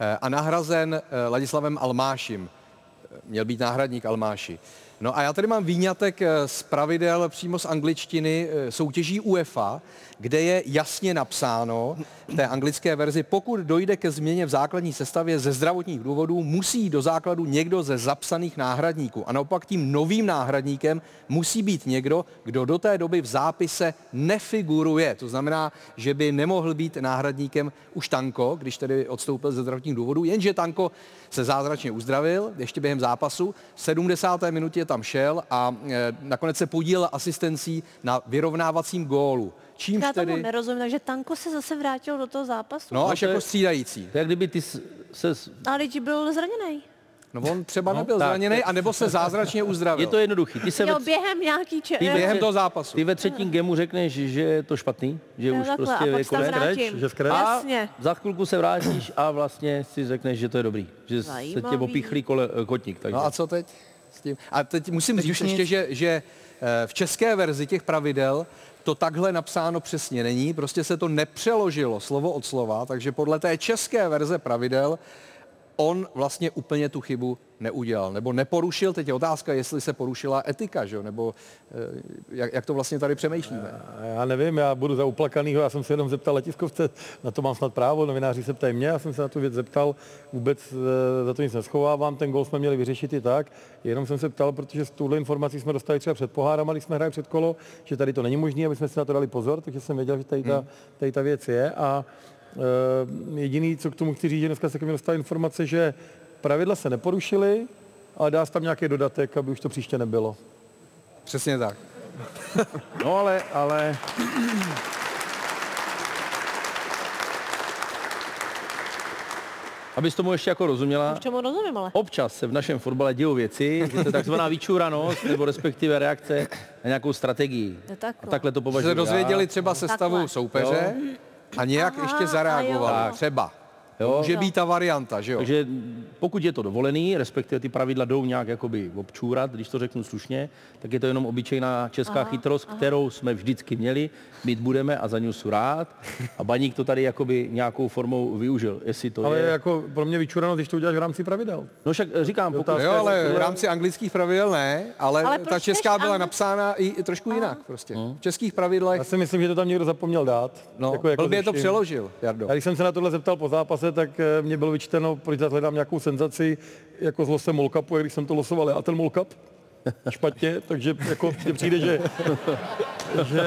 eh, a nahrazen Ladislavem Almáším. Eh, Měl být náhradník Almáši. No a já tady mám výňatek eh, z pravidel přímo z angličtiny eh, soutěží UEFA, kde je jasně napsáno v té anglické verzi, pokud dojde ke změně v základní sestavě ze zdravotních důvodů, musí do základu někdo ze zapsaných náhradníků. A naopak tím novým náhradníkem musí být někdo, kdo do té doby v zápise nefiguruje. To znamená, že by nemohl být náhradníkem už Tanko, když tedy odstoupil ze zdravotních důvodů, jenže Tanko se zázračně uzdravil ještě během zápasu. V 70. minutě tam šel a e, nakonec se podílel asistencí na vyrovnávacím gólu. Čímž Já tomu tedy... nerozumím, takže Tanko se zase vrátil do toho zápasu. No, až to je- jako střídající. To je, jak kdyby ty se... Ale teď byl zraněný. No on třeba No, nebyl tak. zraněný, anebo se zázračně uzdravil. Je to jednoduchý. Ty se Jo, ve, během nějaký če... ty Během toho zápasu. Ty ve třetím gemu řekneš, že je to špatný, že Jo, už takhle, prostě a je konec. vrátím. že? A Jasně. za chvilku se vrátíš a vlastně si řekneš, že to je dobrý. Že se tě Zajímavý. opíchlí kole, kotník. Takže. No a co teď s tím? A teď musím Teď říct ještě, že, že eh, v české verzi těch pravidel to takhle napsáno přesně není, prostě se to nepřeložilo slovo od slova, takže podle té české verze pravidel on vlastně úplně tu chybu neudělal, nebo neporušil, teď je otázka, jestli se porušila etika, že? jo, nebo eh, jak, jak to vlastně tady přemýšlíme. Já nevím, já budu za uplakanýho, já jsem se jenom zeptal letiskovce, na to mám snad právo, novináři se ptají mě, já jsem se na tu věc zeptal, vůbec eh, za to nic neschovávám, ten gol jsme měli vyřešit i tak, jenom jsem se ptal, protože z tuhle informací jsme dostali třeba před pohárama, když jsme hráli před kolo, že tady to není možné, aby jsme si na to dali pozor, takže jsem věděl, že tady ta, tady ta věc je a jediný, co k tomu chci říct, že dneska se ke mně dostala informace, že pravidla se neporušily, ale dá se tam nějaký dodatek, aby už to příště nebylo. Přesně tak. No ale, ale... Abys tomu ještě jako rozuměla, Už čemu rozumím, ale. občas se v našem fotbale dějou věci, že to je takzvaná vyčuranost, nebo respektive reakce na nějakou strategii. No tak, A no. takhle to Že považuji se dozvěděli třeba sestavu Takhle. soupeře a nějak Aha, ještě a zareagovali. jo. Třeba. Jo. Může být ta varianta, že jo? Takže pokud je to dovolený, respektive ty pravidla jdou nějak jakoby občůrat, když to řeknu slušně, tak je to jenom obyčejná česká Aha, chytrost, kterou jsme vždycky měli, mít budeme a za ní jsou rád. A baník to tady jakoby nějakou formou využil, jestli to Ale je. jako pro mě vyčurano, když to uděláš v rámci pravidel. No však říkám, pokud... Jo, ale v rámci anglických pravidel ne, ale, Ale ta česká byla angli- napsána i, trošku jinak prostě. No. V českých pravidlech, Já si myslím, že to tam někdo zapomněl dát. no, Jako- jako blbě to přeložil, Jardo. Já když jsem se na tohle zeptal po zápase, tak eh, mě bylo vyčteno, proč hledám nějakou senzaci, jako z losem Molkapu, když jsem to losoval já ten Molkap. Špatně, takže jako mně přijde, že, že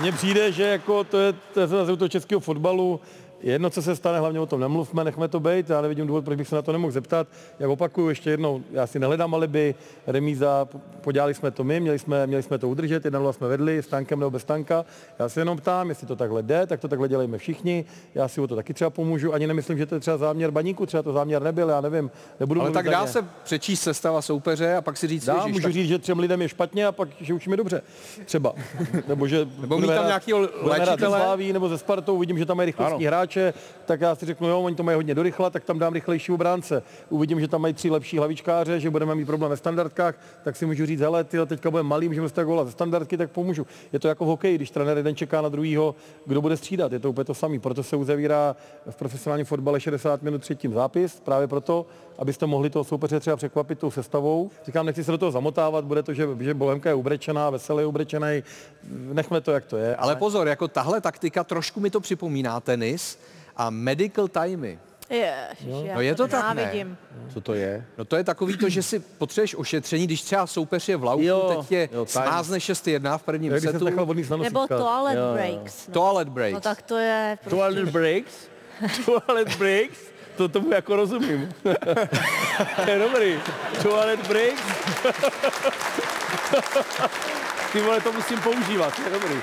Mně přijde, že jako to je, to je toho českého fotbalu, jedno, co se stane, hlavně o tom nemluvme, nechme to být, já nevidím důvod, proč bych se na to nemohl zeptat. Jak opakuju ještě jednou, já si nehledám alibi, remíza, po- podělali jsme to my, měli jsme, měli jsme to udržet, jedna jsme vedli, s tankem nebo bez tanka. Já se jenom ptám, jestli to takhle jde, tak to takhle dělejme všichni. Já si o to taky třeba pomůžu, ani nemyslím, že to je třeba záměr baníku, třeba to záměr nebyl, já nevím, nebudu Ale tak dá se přečíst sestava soupeře a pak si říct, Dá, ježiš, můžu tak říct, že třem lidem je špatně a pak, že už mi dobře. Třeba. Nebo že Nebo mít tam nějakýho léčitele. Nebo ze Spartou, vidím, že tam mají rychlostní Ano. Hráče, tak já si řeknu, jo, oni to mají hodně dorychla, tak tam dám rychlejší obránce. Uvidím, že tam mají tři lepší hlavičkáře, že budeme mít problém ve standardkách, tak si můžu říct, hele, ty teďka budeme malý, můžeme dostat góla ze standardky, tak pomůžu. Je to jako v hokeji, když trenér jeden čeká na druhýho, kdo bude střídat, je to úplně to samé. Proto se uzavírá v profesionálním fotbale 60 minut předtím zápis, právě proto, abyste mohli toho soupeře třeba překvapit tou sestavou. Říkám, nechci se do toho zamotávat, bude to, že, že Bohemka je ubrečená, veselý je ubrečený, nechme to, jak to je. Ale pozor, jako tahle taktika, trošku mi to připomíná tenis a medical timey. Ježiš, já No je to tak, ne? Co to je? No to je takový to, že si potřebuješ ošetření, když třeba soupeř je v laufu, Jo, teď time. smázne 6-1 v prvním setu. Nebo toilet Jo, jo. breaks. No. Toilet breaks. no tak to je prostě... Toilet breaks? Toilet breaks? To tomu jako rozumím. to je dobrý. Toilet breaks? Ty vole, to musím používat, to je dobrý.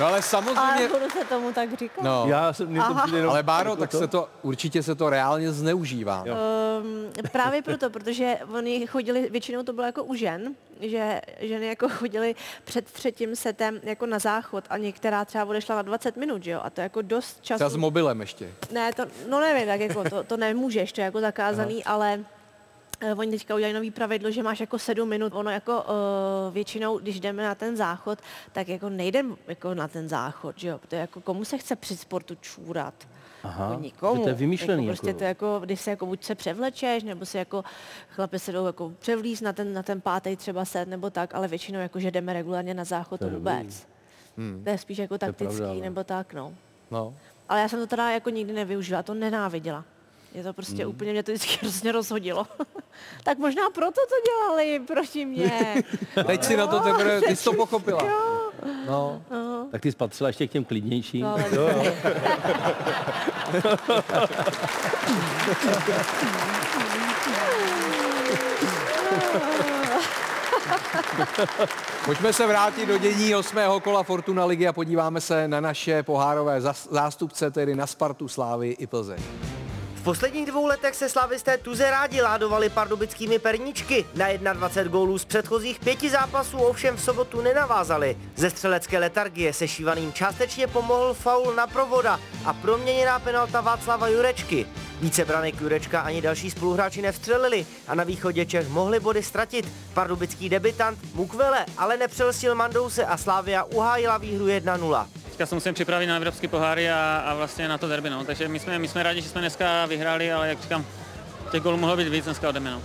No ale Ale samozřejmě... budu se tomu tak říkat. No, Já jsem, mě to Aha. přijde jenom ale Báro, jako tak se to, určitě se to reálně zneužívá. Um, právě proto, protože oni chodili, většinou to bylo jako u žen, že ženy jako chodili před třetím setem jako na záchod a některá třeba odešla na 20 minut, že jo? A to je jako dost času. Třeba s mobilem ještě. Ne, to, no nevím, tak jako to, to nemůžeš, to je jako zakázaný, ale eh, oni teďka udělali nový pravidlo, že máš jako sedm minut. Ono jako uh, většinou, když jdeme na ten záchod, tak jako nejdem jako na ten záchod, že jo? Protože jako komu se chce při sportu čůrat? Aha, jako nikomu. že to je vymyšlený. Jako prostě jako. to je jako, když se jako buď se převlečeš, nebo si jako chlapi se jdou jako převlíz na ten, na ten pátý třeba set, nebo tak, ale většinou jako, že jdeme regulárně na záchod, to je dobrý. vůbec. Hmm. To je spíš jako je taktický, pravda, ale- nebo tak, no. No. Ale já jsem to teda jako nikdy nevyužila, to nenáviděla. Je to prostě Hmm. úplně, mě to vždycky hrozně rozhodilo. tak možná proto to dělali proti mně. Teď si na to teprve, ty jsi to pochopila. No. Tak ty spatřila ještě k těm klidnějším. No, ale Pojďme se vrátit do dění osmého kola Fortuna ligy a podíváme se na naše pohárové zástupce, tedy na Spartu, Slávy i Plzeň. Posledních dvou letech se slavisté tuze rádi ládovali pardubickými perničky. Na 21 gólů z předchozích pěti zápasů ovšem v sobotu nenavázali. Ze střelecké letargie se šívaným částečně pomohl faul na provoda a proměněná penalta Václava Jurečky. Více branek Jurečka ani další spoluhráči nevstřelili a na východě Čech mohli body ztratit. Pardubický debitant Mukvele ale nepřelstil Mandouse a Slávia uhájila výhru 1-0. Teďka se musím připravit na evropské poháry a, a vlastně na to derby, no. takže my jsme, my jsme rádi, že jsme dneska vyhráli, ale jak říkám, těch gólů mohlo být víc dneska ode mě. No.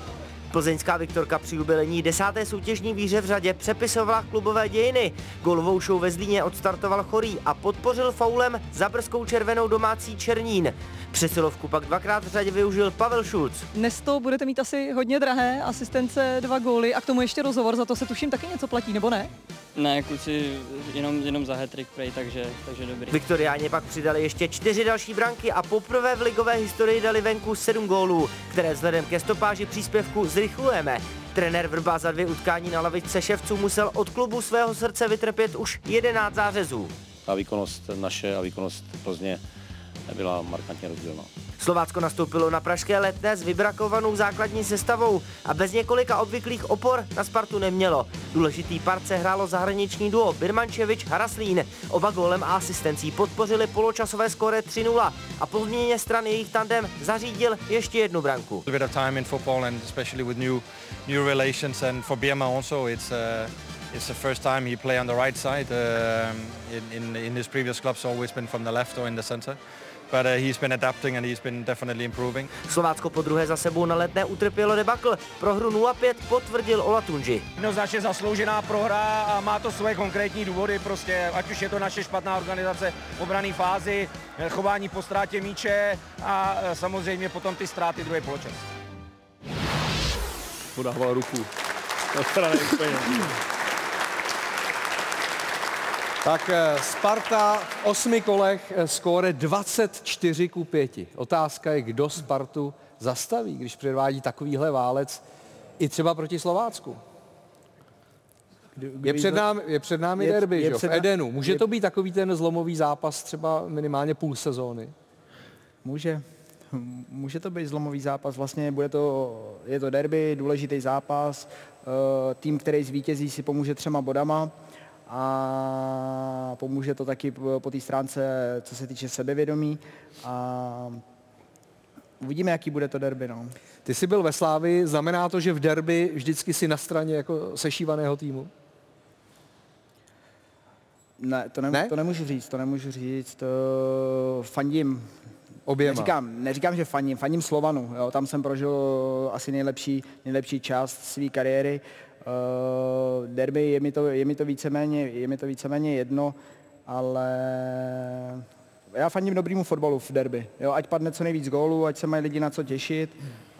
Plzeňská Viktorka při jubilení desáté soutěžní výře v řadě přepisovala klubové dějiny. Golovou show ve Zlíně odstartoval Chorý a podpořil faulem za brzkou červenou domácí Černín. Přesilovku pak dvakrát v řadě využil Pavel Šulc. Dnes to budete mít asi hodně drahé, asistence, dva góly a k tomu ještě rozhovor, za to se tuším taky něco platí, nebo ne? Ne, kluci jenom, jenom za hetrik prej, takže, takže dobrý. Viktoriáně pak přidali ještě čtyři další branky a poprvé v ligové historii dali venku sedm gólů, které vzhledem ke stopáži příspěvku zrychlujeme. Trenér Vrba za dvě utkání na lavičce ševců musel od klubu svého srdce vytrpět už 11 zářezů. Ta výkonnost naše a výkonnost Plzně byla markantně rozdílná. Slovácko nastoupilo na pražské letné s vybrakovanou základní sestavou a bez několika obvyklých opor na Spartu nemělo. Důležitý parce hrálo zahraniční duo Birmančevič Haraslín. Oba gólem a asistencí podpořili poločasové skóre 3-0 a po změně strany jejich tandem zařídil ještě jednu branku. A bit of time in football and especially with new new relations and for Birma also it's uh, it's the first time he play on the right side. Uh, in, in in his previous clubs always been from the left or in the center but uh, he's been adapting and he's been definitely improving. Slovácko po druhé za sebou na letné utrpělo debakl. Prohru 0-5 potvrdil Olatunji. Jednoznačně zasloužená prohra a má to svoje konkrétní důvody, prostě ať už je to naše špatná organizace v obrané fázi, chování po ztrátě míče a e, samozřejmě potom ty ztráty druhé poločas. Podával ruku. Na straně úplně. Tak eh, Sparta v osmi kolech eh, skóre 24 ku 5. Otázka je, kdo Spartu zastaví, když předvádí takovýhle válec i třeba proti Slovácku. Je před, námi, je před námi je, derby, je že? v Edenu. Může je, to být takový ten zlomový zápas třeba minimálně půl sezóny? Může. Může to být zlomový zápas, vlastně bude to, je to derby, důležitý zápas, eh, tým, který zvítězí, si pomůže třema bodama a pomůže to taky po té stránce, co se týče sebevědomí a uvidíme, jaký bude to derby. No. Ty jsi byl ve Slávi, znamená to, že v derby vždycky si na straně jako sešívaného týmu? Ne, to, ne, ne? to nemůžu říct, to nemůžu říct. To fandím. Oběma. Neříkám, neříkám, že fandím, fandím Slovanu. Jo. Tam jsem prožil asi nejlepší, nejlepší část své kariéry. Uh, derby je mi to, je mi to víceméně, je mi to víceméně jedno, ale já fandím dobrýmu fotbalu v derby. Jo, ať padne co nejvíc gólů, ať se mají lidi na co těšit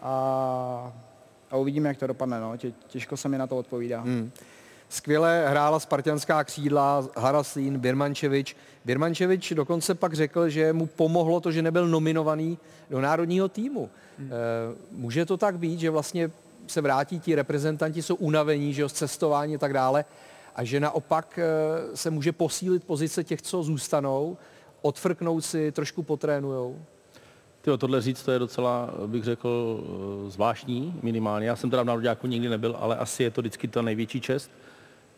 a, a uvidíme, jak to dopadne. No. Tě, těžko se mi na to odpovídá. Hmm. Skvěle hrála spartianská křídla, Haraslín, Birmančevič. Birmančevič dokonce pak řekl, že mu pomohlo to, že nebyl nominovaný do národního týmu. Hmm. E, může to tak být, že vlastně se vrátí, ti reprezentanti jsou unavení, že jo, z cestování a tak dále, a že naopak eh, se může posílit pozice těch, co zůstanou, odfrknout si, trošku potrénujou? Tyjo, tohle říct, to je docela, bych řekl, eh, zvláštní minimálně. Já jsem teda v národňáku nikdy nebyl, ale asi je to vždycky ta největší čest.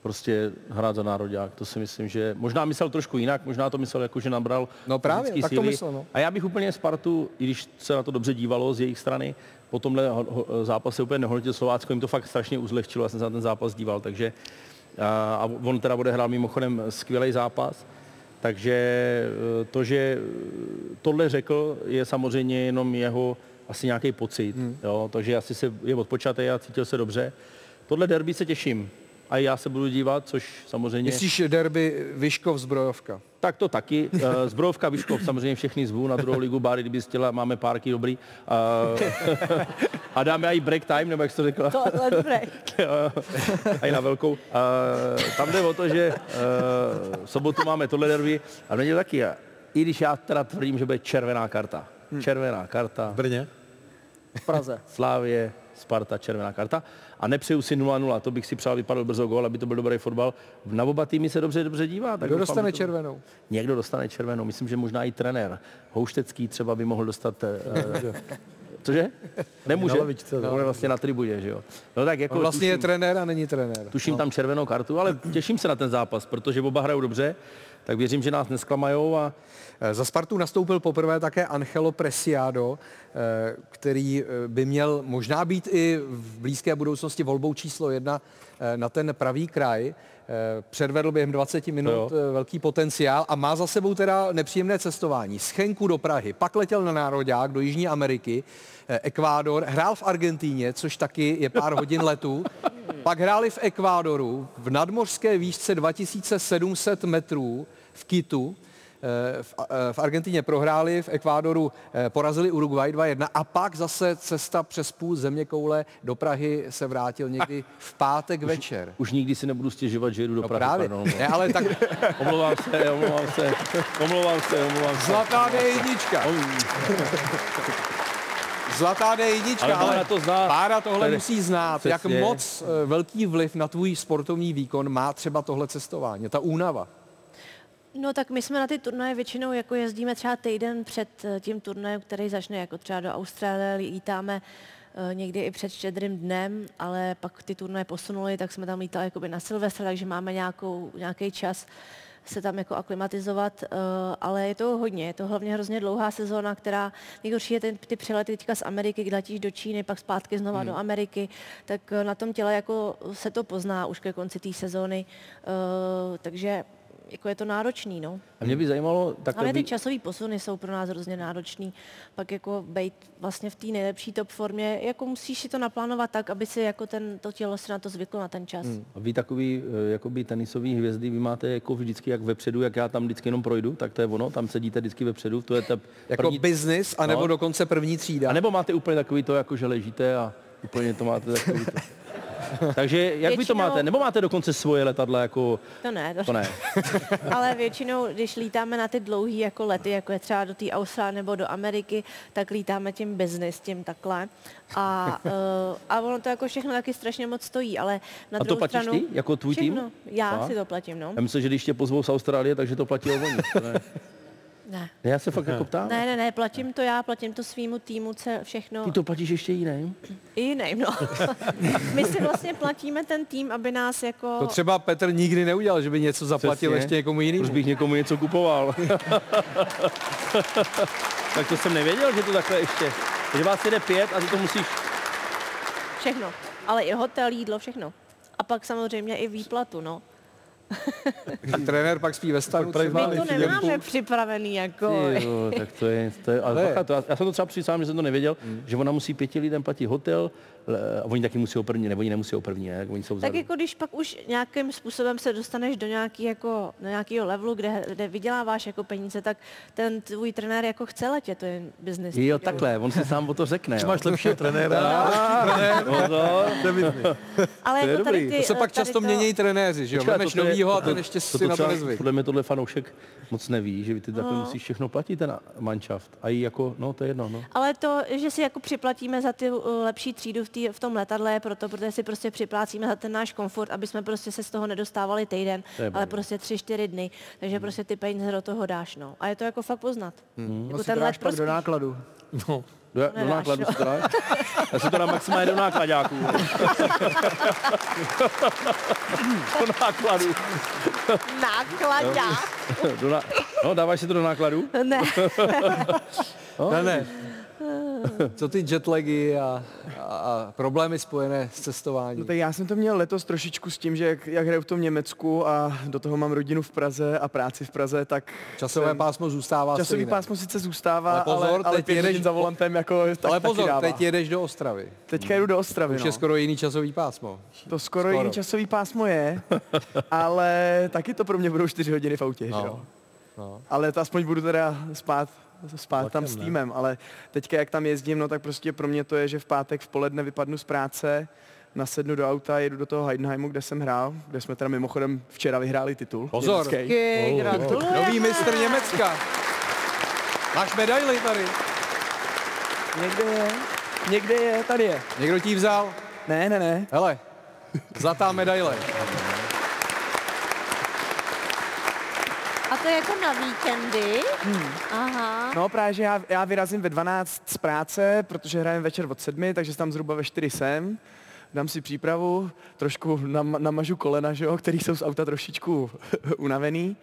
Prostě hrát za národňák, to si myslím, že možná myslel trošku jinak, možná to myslel jako, že nabral No právě, tak síly. to myslel, no. A já bych úplně Spartu, i když se na to dobře dívalo z jejich strany, po tomhle zápase úplně nehodnotil Slovácko, jim to fakt strašně uzlehčilo, já jsem se na ten zápas díval, takže a on teda bude hrát mimochodem skvělý zápas, takže e, to, že tohle řekl, je samozřejmě jenom jeho asi nějaký pocit, hmm. jo, takže asi se je odpočatý a cítil se dobře. Tohle derby se těším a já se budu dívat, což samozřejmě... Myslíš derby Vyškov zbrojovka? Tak to taky. Eh, zbrojovka Vyškov, samozřejmě všechny zvu na druhou ligu Báry, kdyby chtěla, máme párky dobrý. A, a dáme i break time, nebo jak jsi to řekla? Tohle break. a i na velkou. A, tam jde o to, že v sobotu máme tohle derby a v taky. A, I když já teda tvrdím, že bude červená karta. Hm. Červená karta. V Brně? V Praze. Slávě Sparta, červená karta. A nepřeju si 0-0, to bych si přál, vypadl brzo gol, aby to byl dobrý fotbal. Na oba týmy se dobře, dobře dívá. Tak Kdo doufám, dostane to- červenou? Někdo dostane červenou, myslím, že možná i trenér. Houštecký třeba by mohl dostat... eh, Cože? Nemůže. Na lavičce, no. On je vlastně na tribuně, že jo. No tak jako On vlastně je tuším- trenér a není trenér. Tuším No. tam červenou kartu, ale těším se na ten zápas, protože oba hrajou dobře, tak věřím, že nás nesklamajou a Eh, Za Spartu nastoupil poprvé také Angelo Preciado, eh, který eh, by měl možná být i v blízké budoucnosti volbou číslo jedna na ten pravý kraj. Eh, Předvedl během 20 minut jo. eh, velký potenciál a má za sebou teda nepříjemné cestování. Z Chenku do Prahy, pak letěl na národák do Jižní Ameriky, eh, Ekvádor, hrál v Argentíně, což taky je pár hodin letu, pak hráli v Ekvádoru v nadmořské výšce 2700 metrů v Kitu, v, eh, v Argentině prohráli, v Ekvádoru eh, porazili Uruguay 2-1 a pak zase cesta přes půl země koule do Prahy se vrátil někdy v pátek večer. už nikdy si nebudu stěžovat, že jedu do No Prahy. právě. Pardon, Ne, ale tak omlouvám se, omlouvám se, omlouvám se, omlouvám se. zlatá D1. Zlatá D1, Ale ale, to zná. Bára tohle Tady. musí znát. Jak Přesně. moc eh, velký vliv na tvůj sportovní výkon má třeba tohle cestování, ta únava. No tak my jsme na ty turnaje většinou jako jezdíme třeba týden před eh, tím turnajem, který začne, jako třeba do Austrálie lítáme eh, někdy i před štědrým dnem, ale pak ty turnaje posunuli, tak jsme tam lítali jakoby na Silvestra, takže máme nějakou, nějaký čas se tam jako aklimatizovat, eh, ale je to hodně, je to hlavně hrozně dlouhá sezóna, která nejhorší je ten, ty přelety teďka z Ameriky, kdy letíš do Číny, pak zpátky znova Hmm. do Ameriky, tak na tom těle jako se to pozná už ke konci té sezóny, takže jako je to náročný, no. A mě by zajímalo, tak Ale ty časové posuny jsou pro nás hrozně náročný. Pak jako být vlastně v té nejlepší top formě, jako musíš si to naplánovat tak, aby si jako ten, to tělo se na to zvyklo na ten čas. A vy takový eh, jakoby tenisový hvězdy, vy máte jako vždycky jak vepředu, jak já tam vždycky jenom projdu, tak to je ono, tam sedíte vždycky vepředu, to je ta Jako první... business, anebo No. dokonce první třída. A nebo máte úplně takový to, jako že ležíte a úplně to máte takový to. Takže jak vy to Většinou- máte? Nebo máte dokonce svoje letadla jako... To ne, to, To ne. Ale většinou, když lítáme na ty dlouhé jako lety, jako je třeba do té Austrálie nebo do Ameriky, tak lítáme tím business, tím takhle. A, uh, a ono to jako všechno taky strašně moc stojí, ale na A to platíš stranu... ty, jako tvůj tým? všechno. Já Fakt? si to platím, no. Já myslím, že když tě pozvou z Austrálie, takže to platí oni. Ne. Ne. Ne, Já se fakt jako ptám. Ne, ne, ne, platím to já, platím to svýmu týmu, ce- všechno. Ty to platíš ještě jiným? I jiným, no. My si vlastně platíme ten tým, aby nás jako... To třeba Petr nikdy neudělal, že by něco zaplatil Přesně. ještě někomu jinému. Proč bych někomu něco kupoval? tak to jsem nevěděl, že to takhle ještě. Že vás jede pět a ty to musíš... Všechno. Ale i hotel, jídlo, všechno. A pak samozřejmě i výplatu, no. A trenér pak spí ve stanu. třeba. My to nemáme připravený, jako... Jo, tak to je, to je ale To je. bacha, to, já, já jsem to třeba přišel, že jsem to nevěděl, že ona musí pěti lidem platit hotel, a oni taky musí první, nebo oni nemusí první, ne? Oni jsou Tak vzadu. jako když pak už nějakým způsobem se dostaneš do nějaký jako, do nějakého levelu, kde, kde vyděláváš jako peníze, tak ten tvůj trenér jako chce letět, to je business. Jo, takhle, on si sám o to řekne. Máš lepšího trenéra. Pozor. Ale To je jako tady ty, To se pak tady často to- mění trenéři, že jo? Vemeš je- novýho a ten ještě si na to nezvyk. Podle mě tohle fanoušek moc neví, že vy ty takhle No. musíš všechno platit, ten manšaft. A i jako, no to je jedno, no. Ale to, že si jako připlatíme za ty uh, lepší třídu v, tý, v tom letadle, je proto, protože si prostě připlácíme za ten náš komfort, aby jsme prostě se z toho nedostávali týden, ale prostě tři, čtyři dny. Takže prostě ty peníze do toho dáš, no. A je to jako fakt poznat. Hmm. Jako No ten to dáš let pak do nákladu. No. Do, do Nedáš, nákladu to dáš? Já si to dám maximálně do nákladáků. do nákladu. Nákladák? Do na, no, dáváš si to do nákladu? Ne. No, Ne, ne. Co ty jetlagy a, a, a problémy spojené s cestováním? No tak já jsem to měl letos trošičku s tím, že jak, jak hraju v tom Německu a do toho mám rodinu v Praze a práci v Praze, tak Časové jsem- pásmo zůstává Časový stejné. pásmo sice zůstává, Ale pozor, ale, ale teď pět jedeš- za volantem jako tak Ale pozor, dává. teď jedeš do Ostravy. Teďka jdu do Ostravy, Už no. je skoro jiný časový pásmo. To skoro, Skoro. jiný časový pásmo je, ale taky to pro mě budou 4 hodiny v autě, No. že jo? No. Ale to aspoň budu teda spát, spát tam s ne? týmem, ale teďka jak tam jezdím, no tak prostě pro mě to je, že v pátek v poledne vypadnu z práce, nasednu do auta, jedu do toho Heidenheimu, kde jsem hrál, kde jsme teda mimochodem včera vyhráli titul. Pozor. německý. Díky, gratulujeme. Nový mistr Německa. Máš medaily tady. Někde je. Někde je, tady je. Někdo ti ji vzal? Ne, ne, ne. Hele, zlatá medaile. To je jako na víkendy? Hmm. Aha. No právě, že já, já vyrazím ve 12 z práce, protože hrajeme večer od 7, takže tam zhruba ve 4 jsem. Dám si přípravu, trošku nam, namažu kolena, že jo, který jsou z auta trošičku unavený.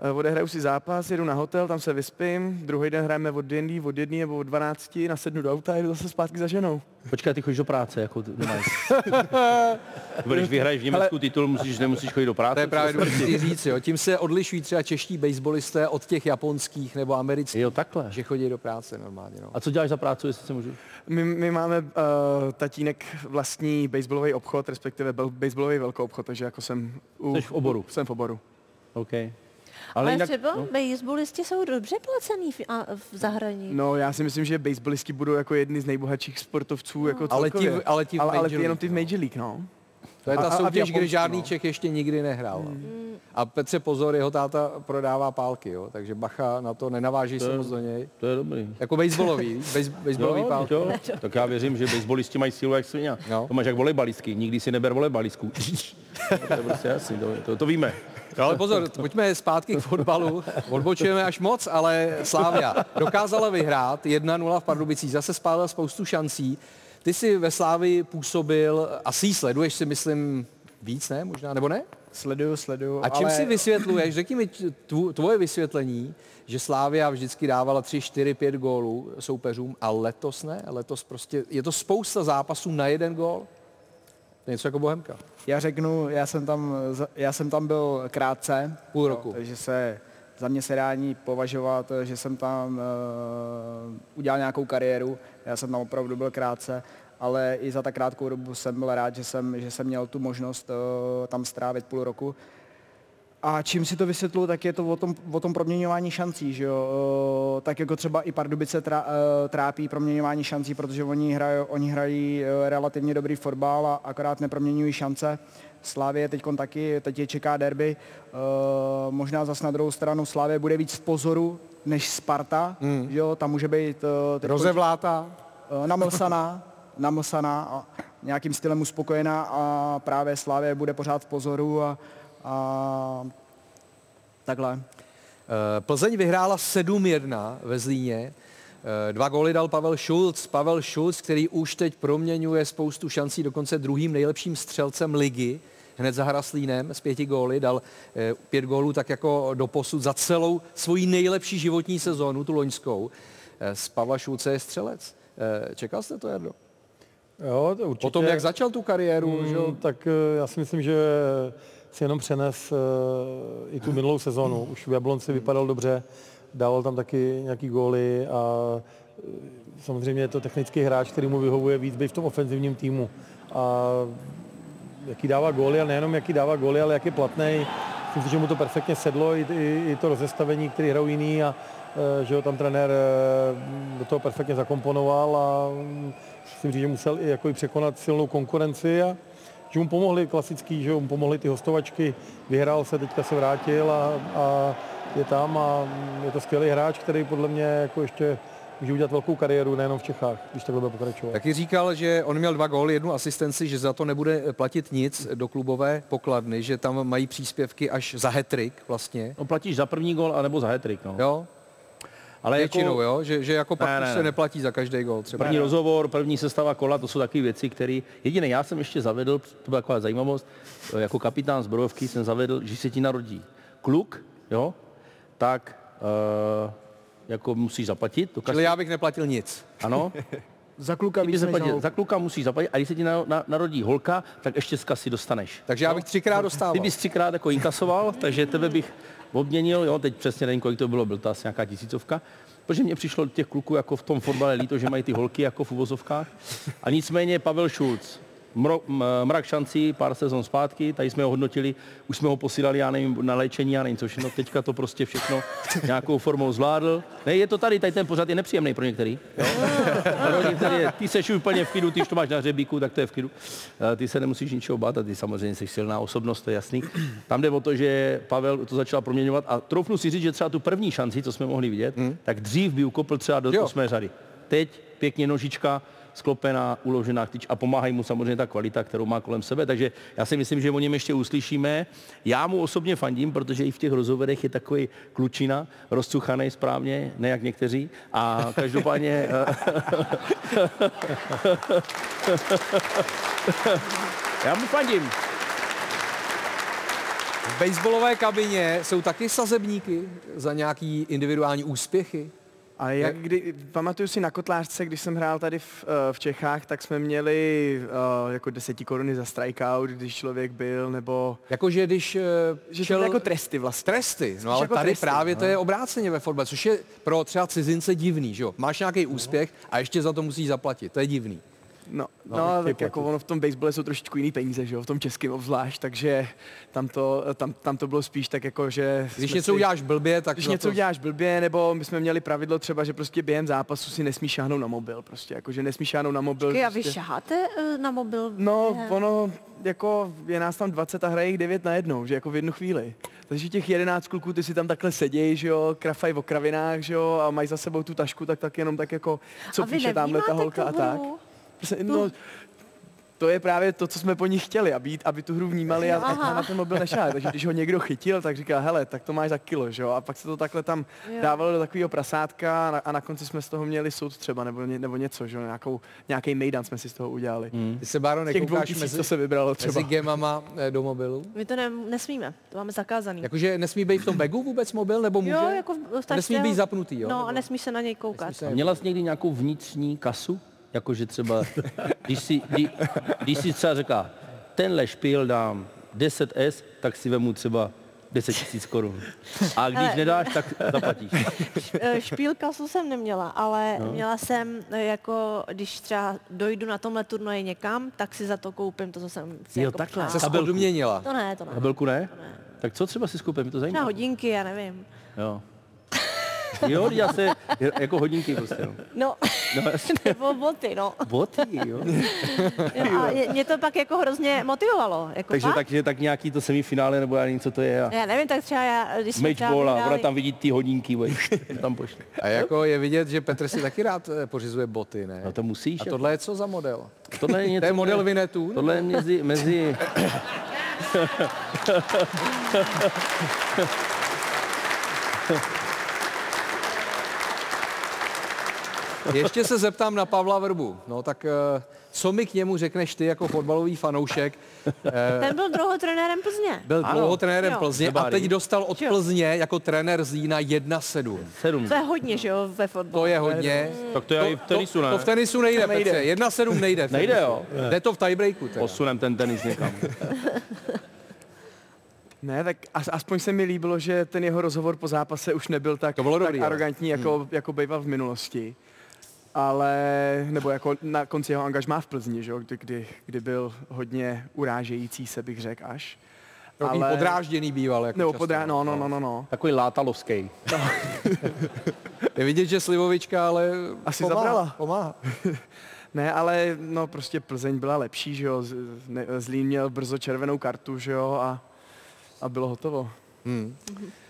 Eh, Odehraju si zápas, jedu na hotel, tam se vyspím, druhý den hrajeme od D&D, od 1 nebo od 12, nasednu do auta a jedu zase zpátky za ženou. Počkej, ty chodíš do práce, jako. Když vyhraješ v Německu titul, musíš, nemusíš chodit do práce. To je právě důležité říct, jo. Tím se odlišují třeba čeští baseballisté od těch japonských nebo amerických. Jo, takhle. Že chodí do práce normálně, no. A co děláš za práci, jestli se můžu? My, my máme uh, tatínek vlastní baseballový obchod, respektive baseballový velkou obchod, takže jako jsem u, Jsi v oboru. Jsem v oboru. OK. Ale, Ale třeba no? baseballisti jsou dobře placený v, a, v zahraničí. No, já si myslím, že baseballisti budou jako jedni z nejbohatších sportovců jako Ale ti ale ti v ale, ale ty jenom ty v Major League, no. To je ta A- soutěž, kde žádný no. Čech ještě nikdy nehrál. A Petře pozor, jeho táta prodává pálky, jo, takže bacha na to, nenaváží To se je- moc do něj. To je dobrý. Jako baseballový, base, baseballový Jo, pálky. jo. Tak já věřím, že baseballisti mají sílu jak svině. No. To máš jak volejbalistky, nikdy si neber volejbalistku. to je prostě jasný, to, to, to víme. No, ale pozor, pojďme zpátky k fotbalu. Odbočujeme až moc, ale Slávia dokázala vyhrát 1-0 v Pardubicích, zase spálila spoustu šancí. Ty jsi ve Slávii působil, asi sleduješ si myslím víc, ne? Možná, nebo ne? Sleduju, sleduju. A čím ale... si vysvětluješ, řekni mi tvo- tvoje vysvětlení, že Slávia vždycky dávala 3, 4, 5 gólů soupeřům a letos ne? Letos prostě, je to spousta zápasů na jeden gól? To je něco jako Bohemka. Já řeknu, já jsem tam, já jsem tam byl krátce. Půl roku. Jo, takže se za mě se dá považovat, že jsem tam uh, udělal nějakou kariéru. Já jsem tam opravdu byl krátce, ale i za tak krátkou dobu jsem byl rád, že jsem, že jsem měl tu možnost uh, tam strávit půl roku. A čím si to vysvětluji, tak je to o tom, o tom proměňování šancí, že jo? Tak jako třeba i Pardubice eh, trápí proměňování šancí, protože oni hrají, oni hrají eh, relativně dobrý fotbal a akorát neproměňují šance. Slávě teď taky, teď je čeká derby. Eh, Možná zas na druhou stranu Slávě bude víc v pozoru než Sparta, že jo? Tam může být... Rozevlátá. Eh, namlsaná, namlsaná a nějakým stylem uspokojená a právě Slávě bude pořád v pozoru a, a takhle. Eh, Plzeň vyhrála 7-1 ve Zlíně. Eh, Dva góly dal Pavel Šulc. Pavel Šulc, který už teď proměňuje spoustu šancí, dokonce druhým nejlepším střelcem ligy, hned za Hraslínem s pěti góly, dal eh, pět gólů tak jako do posud za celou svoji nejlepší životní sezónu, tu loňskou. Z Pavla Šulce je střelec. Čekal jste to, Jardo? Jo, to určitě. Potom, jak začal tu kariéru, že jo? Mm, tak já si myslím, že si jenom přenes eh, i tu minulou sezonu. Už v Jablonci vypadal dobře, dával tam taky nějaký góly a eh, samozřejmě je to technický hráč, který mu vyhovuje víc být v tom ofenzivním týmu. A jaký dává góly, a nejenom jaký dává góly, ale jak je platný. Myslím si, že mu to perfektně sedlo, i, i, i to rozestavení, který hrajou jiný a eh, že ho tam trenér do toho perfektně zakomponoval a musím říct, že musel i, jako i překonat silnou konkurenci a že mu pomohli klasický, že mu pomohli ty hostovačky, vyhrál se, teďka se vrátil a, a je tam a je to skvělý hráč, který podle mě jako ještě může udělat velkou kariéru nejenom v Čechách, když takhle bude pokračovat. Taky říkal, že on měl dva góly, jednu asistenci, že za to nebude platit nic do klubové pokladny, že tam mají příspěvky až za hetrik vlastně. No platíš za první gol, anebo za hetrik, no. Jo? Ale Většinou, jako, jo? Že, že jako pak Ne, už ne, se ne. neplatí za každý gól třeba. První rozhovor, první sestava kola, to jsou takové věci, které... Jediné, já jsem ještě zavedl, to byla taková zajímavost, eh, jako kapitán zbrojovky jsem zavedl, že se ti narodí kluk, jo, tak uh, jako musíš zaplatit. To Čili já bych neplatil nic. Ano. Za kluka víc zaplatit. Za kluka musíš zaplatit a když se ti na, na, narodí holka, tak ještě z kasy dostaneš. Takže já bych třikrát dostával. Ty bys třikrát jako inkasoval, takže tebe bych obměnil, jo, teď přesně nevím, kolik to bylo, byl to asi nějaká tisícovka, protože mně přišlo těch kluků jako v tom fotbale líto, že mají ty holky jako v uvozovkách. A nicméně Pavel Šulc, mrak šancí, pár sezon zpátky, tady jsme ho hodnotili, už jsme ho posílali, já nevím, na léčení, já nevím co všechno, teďka to prostě všechno nějakou formou zvládl. Ne, je to tady, tady ten pořad je nepříjemný pro některý. Jo? Pro některý je, ty seš úplně v klidu, ty už to máš na hřebíku, tak to je v klidu. Eh, Ty se nemusíš ničeho bát a ty samozřejmě jsi silná osobnost, to je jasný. Tam jde o to, že Pavel to začal proměňovat a troufnu si říct, že třeba tu první šanci, co jsme mohli vidět, tak dřív by ukopl třeba do Jo. osmé řady. Teď pěkně nožička, sklopená, uložená tyč a pomáhají mu samozřejmě ta kvalita, kterou má kolem sebe. Takže já si myslím, že o něm ještě uslyšíme. Já mu osobně fandím, protože i v těch rozhovorech je takový klučina, rozcuchaný správně, ne jak někteří. A každopádně... já mu fandím. V baseballové kabině jsou taky sazebníky za nějaký individuální úspěchy? A jak kdy, pamatuju si na kotlářce, když jsem hrál tady v, eh, v Čechách, tak jsme měli uh, jako deseti koruny za strikeout, když člověk byl, nebo... Jakože když... Uh, že to byly jako tresty vlastně. Tresty, no ale jako tady tresty, právě no. to je obráceně ve fotbale, což je pro třeba cizince divný, že jo? Máš nějaký úspěch a ještě za to musíš zaplatit, to je divný. No, No, no, tak jako ono v tom basebale jsou trošičku jiný peníze, že jo, v tom českém obzvlášť, takže tam to, tam, tam to bylo spíš tak jako, že... Když jsme něco uděláš blbě, tak Když něco to- uděláš blbě, nebo my jsme měli pravidlo třeba, že prostě během zápasu si nesmíš šáhnout na mobil, prostě, jako, že nesmíš šáhnout na mobil. Počkej, a vy prostě. šaháte eh, na mobil? No, během? ono, jako je nás tam 20 a hraje jich 9 na jednou, že jako v jednu chvíli. Takže těch 11 kluků, ty si tam takhle sedějí, že jo, krafají o kravinách, že jo, a mají za sebou tu tašku, tak tak jenom tak jako, co A píše tamhle ta holka a tak. Prostě, no, to je právě to, co jsme po nich chtěli, aby, aby tu hru vnímali a, a na ten mobil nešáli. Takže když ho někdo chytil, tak říká, hele, tak to máš za kilo, že jo? A pak se to takhle tam Jo. dávalo do takového prasátka a na, a na konci jsme z toho měli soud třeba, nebo, ně, nebo něco, že jo? Nějakou, nějaký mejdan jsme si z toho udělali. Ty se, Báro, nekoukáš mezi, co se vybralo třeba. mezi gemama eh, do mobilu? My to ne, nesmíme, to máme zakázaný. Jakože nesmí být v tom bagu vůbec mobil, nebo může? Jo, jako v- v Nesmí být zapnutý, jo? No nebo- a nesmíš se na něj koukat. Měla jsi někdy nějakou vnitřní kasu? Jakože třeba, když si, kdy, když si třeba říká, tenhle špíl dám 10S, tak si vemu třeba 10 tisíc korun. A když Hele. nedáš, tak zaplatíš. Špílkasu jsem neměla, ale No. měla jsem eh, jako, když třeba dojdu na tomhle turnaji někam, tak si za to koupím to, co jsem si Jo, jako takhle. přála. Jsi Kabelku. odměnila. To ne, to ne. Kabelku ne? Tak co třeba si skupím, to zajímá. hodinky, já nevím. Jo. Jo, já se, jako hodinky prostě, no. No, No, nebo boty, no. Boty, jo. Jo, a mě, mě to pak jako hrozně motivovalo. Jako Takže fakt. takže tak nějaký to semifinále, nebo já nevím, co to je. A Já nevím, tak třeba já, když jsme třeba matchball a ona tam vidí ty hodinky, vej, tam pošle. A jako je vidět, že Petr si taky rád eh, pořizuje boty, ne? No to musíš. A tohle je co za model? Tohle je něco... To je model Vinetu? Tohle je mezi... mezi... Ještě se zeptám na Pavla Vrbu. No tak eh, co mi k němu řekneš ty jako fotbalový fanoušek? Eh, Ten byl druhou trenérem Plzně. Byl dlouho trenérem Jo. Plzně a teď dostal od Plzně jako trenér z Jína 1-7. 7. To je hodně, že jo, ve fotbalu. To je hodně. Tak to je i v tenisu, ne? To v tenisu nejde, To nejde. Petře. 1-7 nejde. v Nejde, jo? Jde to v tiebreaku. Teda. Posunem ten tenis někam. Ne, tak as, aspoň se mi líbilo, že ten jeho rozhovor po zápase už nebyl tak, To bylo tak dobrý, arrogantní, jako, jako býval v minulosti. Ale, nebo jako na konci jeho angažmá v Plzni, že? jo, Kdy, kdy, kdy byl hodně urážející se, bych řekl až. Takový podrážděný býval. Jako Nebo často. podrá, no, no, no, no, no. Takový látalovský. Je vidět, že Slivovička ale Asi pomáhá, zabrala. Pomáhá. Ne, ale no prostě Plzeň byla lepší, že jo, Zlín měl brzo červenou kartu, že jo, a, a bylo hotovo. Hmm.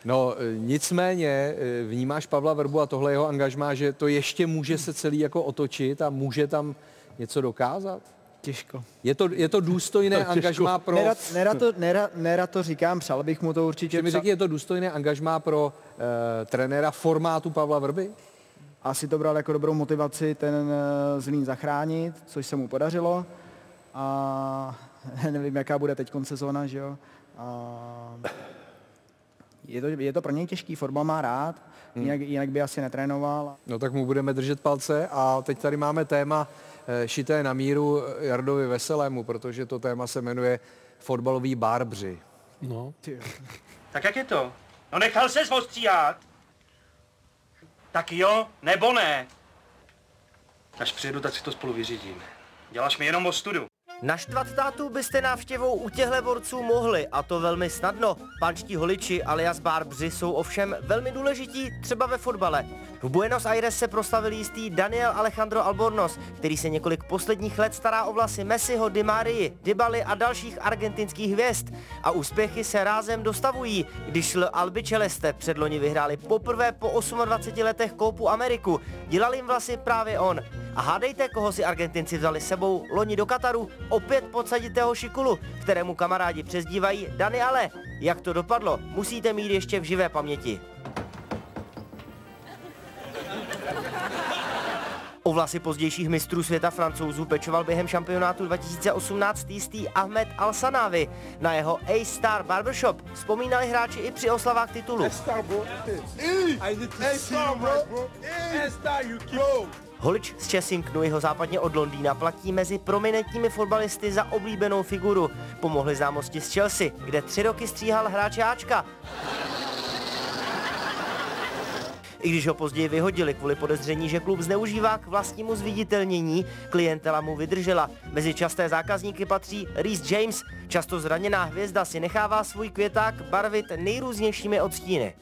No e, nicméně e, vnímáš Pavla Vrbu a tohle jeho angažmá, že to ještě může se celý jako otočit a může tam něco dokázat? Těžko. Je to, je to důstojné Těžko. angažmá pro... Nerad, nerad, to, nerad, nerad to říkám, přál bych mu to určitě. Že mi řekni, je to důstojné angažmá pro e, trenéra formátu Pavla Vrby? Asi to bral jako dobrou motivaci ten eh, Zlín zachránit, což se mu podařilo. A nevím, jaká bude teď sezóna, že jo. A je, to, je to pro něj těžký, fotbal má rád, Hmm. jinak, jinak by asi netrénoval. No tak mu budeme držet palce a teď tady máme téma e, šité na míru Jardovi Veselému, protože to téma se jmenuje fotbalový bárbři. No. Tak jak je to? No nechal ses ostříhat. Tak jo, nebo ne? Až přijedu, tak si to spolu vyřídíme. Děláš mi jenom ostudu. Naštvat tátu byste návštěvou u těchto borců mohli, a to velmi snadno. Pančtí holiči alias bárbři jsou ovšem velmi důležití, třeba ve fotbale. V Buenos Aires se proslavil jistý Daniel Alejandro Albornoz, který se několik posledních let stará o vlasy Messiho, Di Marii, Dybali a dalších argentinských hvězd. A úspěchy se rázem dostavují, když L Albi Celeste předloni vyhráli poprvé po 28 letech Koupu Ameriku. Dělal jim vlasy právě on. A hádejte, koho si Argentinci vzali sebou loni do Kataru, opět podsaditého Šikulu, kterému kamarádi přezdívají Dani Ale. Jak to dopadlo, musíte mít ještě v živé paměti. O vlasy pozdějších mistrů světa francouzů pečoval během šampionátu 2018 jistý Ahmed Al-Sanavi. Na jeho A-Star Barbershop vzpomínali hráči i při oslavách titulu. Holič z Chessingtonu jeho západně od Londýna platí mezi prominentními fotbalisty za oblíbenou figuru. Pomohli známosti z Chelsea, kde tři roky stříhal hráče Ačka. I když ho později vyhodili kvůli podezření, že klub zneužívá k vlastnímu zviditelnění, klientela mu vydržela. Mezi časté zákazníky patří Reese James. Často zraněná hvězda si nechává svůj květák barvit nejrůznějšími odstíny.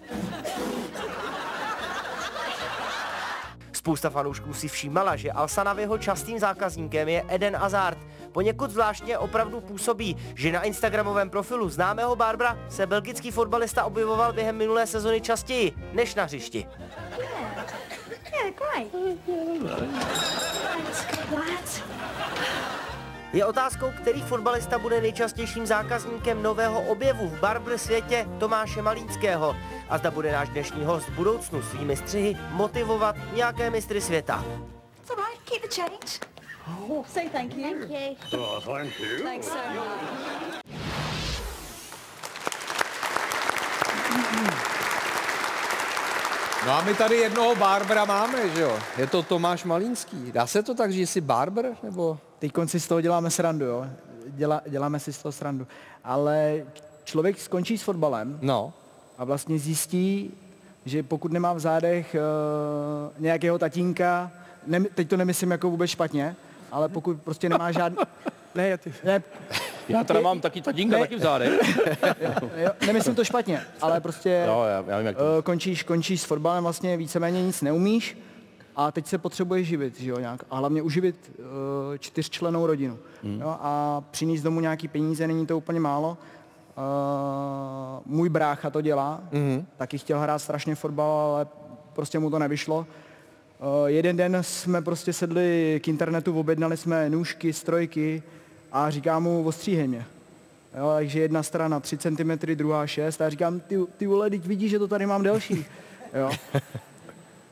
Spousta fanoušků si všímala, že Alsanaviho častým zákazníkem je Eden Hazard. Poněkud zvláštně opravdu působí, že na Instagramovém profilu známého Barbara se belgický fotbalista objevoval během minulé sezony častěji než na hřišti. Je otázkou, který fotbalista bude nejčastějším zákazníkem nového objevu v barber světě Tomáše Malínského a zda bude náš dnešní host v budoucnu svými střihy motivovat nějaké mistry světa. It's all right. Keep the change. Oh, say thank you. Thank you. Oh, thank you. Thanks so much. No a my tady jednoho Barbara máme, že jo? Je to Tomáš Malínský. Dá se to tak, že jsi Barber, nebo? Teď konci z toho děláme srandu, jo. Dělá, děláme si z toho srandu. Ale člověk skončí s fotbalem no. a vlastně zjistí, že pokud nemá v zádech uh, nějakého tatínka, ne, teď to nemyslím jako vůbec špatně, ale pokud prostě nemá žádný... Ne, ty, ne, Já teda mám taky tatínka Ne. taky v zádech. jo, nemyslím to špatně, ale prostě Jo, já, já vím, jak to uh, končíš, končíš s fotbalem, vlastně víceméně nic neumíš a teď se potřebuješ živit, že jo, nějak, a hlavně uživit uh, čtyřčlenou rodinu. Hmm. Jo, a přinést domů nějaký peníze, není to úplně málo. Uh, můj brácha to dělá, Mhm. taky chtěl hrát strašně fotbal, ale prostě mu to nevyšlo. Uh, jeden den jsme prostě sedli k internetu, objednali jsme nůžky, strojky a říká mu, ostříhej mě. Jo, takže jedna strana 3 cm, druhá 6 a já říkám, ty, ty vole, teď vidíš, že to tady mám delší. Jo.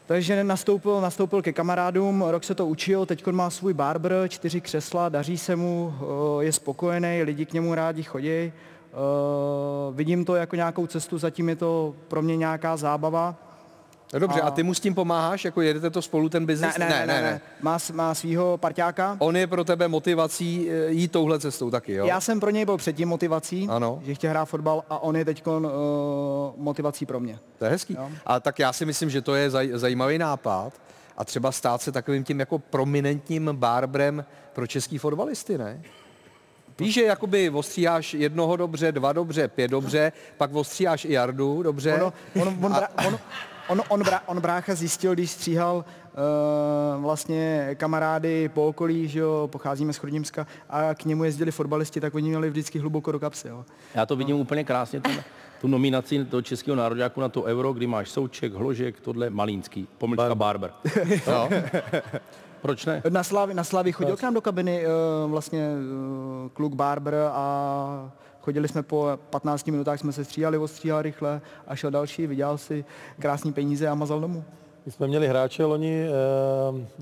Takže nastoupil, nastoupil ke kamarádům, rok se to učil, teď má svůj barber, čtyři křesla, daří se mu, o, je spokojený, lidi k němu rádi chodí. O, vidím to jako nějakou cestu, zatím je to pro mě nějaká zábava. No dobře, a, A- ty mu s tím pomáháš, jako jedete to spolu ten biznis? Ne, ne, ne, ne, ne. Má, s- má svýho parťáka. On je pro tebe motivací eh, jít touhle cestou taky, jo? Já jsem pro něj byl předtím motivací, Ano. že chtěl hrát fotbal a on je teď uh, motivací pro mě. To je hezký. Jo. A tak já si myslím, že to je zaj, zajímavý nápad a třeba stát se takovým tím jako prominentním barbrem pro český fotbalisty, ne? Víš, že jakoby ostříháš jednoho dobře, dva dobře, pět dobře, pak ostříháš i Jardu dobře. Ono, on, on, brá, on, on, on, brá, on brácha zjistil, když stříhal uh, vlastně kamarády po okolí, že jo, pocházíme z Chrudimska a k němu jezdili fotbalisti, tak oni měli vždycky hluboko do kapsy. Jo. Já to vidím úplně krásně, ten, tu nominaci toho českého nároďáku na to euro, kdy máš Souček, Hložek, tohle Malínský, pomlčka Barber. No. Proč ne? Na Slávi, na Slávi chodil k nám do kabiny uh, vlastně uh, kluk Barber a chodili jsme po 15 minutách, jsme se stříhali, ostříhal rychle a šel další, vydělal si krásný peníze a mazal domů. My jsme měli hráče loni e,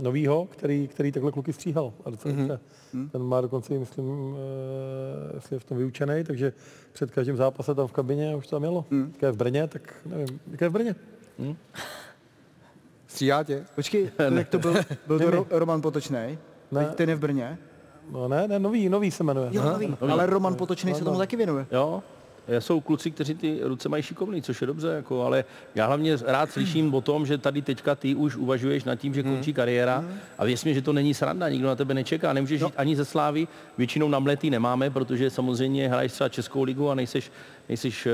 novýho, který, který takhle kluky stříhal. A docela Mhm. mm-hmm. Ten má dokonce, myslím, e, jestli je v tom vyučený, takže před každým zápasem tam v kabině už to tam jelo. Mm. je v Brně, tak nevím, jaké je v Brně? Mm. Stříhá tě? Počkej, jak to byl, byl to Ro- Roman Potočnej? Ne. Teď Ten je v Brně? No ne, ne, nový, nový se jmenuje. Jo, nový. Ale Roman Potočnej se tomu taky věnuje. Jo, jsou kluci, kteří ty ruce mají šikovný, což je dobře, jako, ale já hlavně rád slyším o tom, že tady teďka ty už uvažuješ nad tím, že končí kariéra a věř mi, že to není sranda, nikdo na tebe nečeká, nemůžeš žít ani ze slávy, většinou na mletý nemáme, protože samozřejmě hraješ třeba Českou ligu a nejseš, nejseš uh,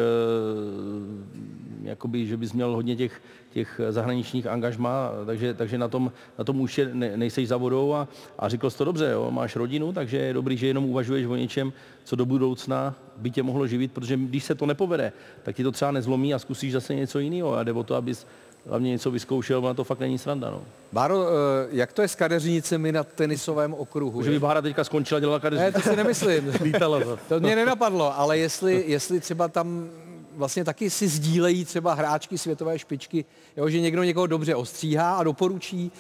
jakoby, že bys měl hodně těch, těch zahraničních angažmá, takže, takže na, tom, na tom už je, ne, nejseš za vodou a, a řekl jsi to dobře, jo? máš rodinu, takže je dobrý, že jenom uvažuješ o něčem, co do budoucna by tě mohlo živit, protože když se to nepovede, tak ti to třeba nezlomí a zkusíš zase něco jiného a jde o to, abys hlavně něco vyzkoušel, ona to fakt není sranda. No. Báro, eh, jak to je s kadeřnicemi na tenisovém okruhu? Že by Bára teďka skončila, dělala kadeřnici. Ne, to si nemyslím. To. To mě nenapadlo, ale jestli, jestli třeba tam vlastně taky si sdílejí třeba hráčky světové špičky, jo, že někdo někoho dobře ostříhá a doporučí.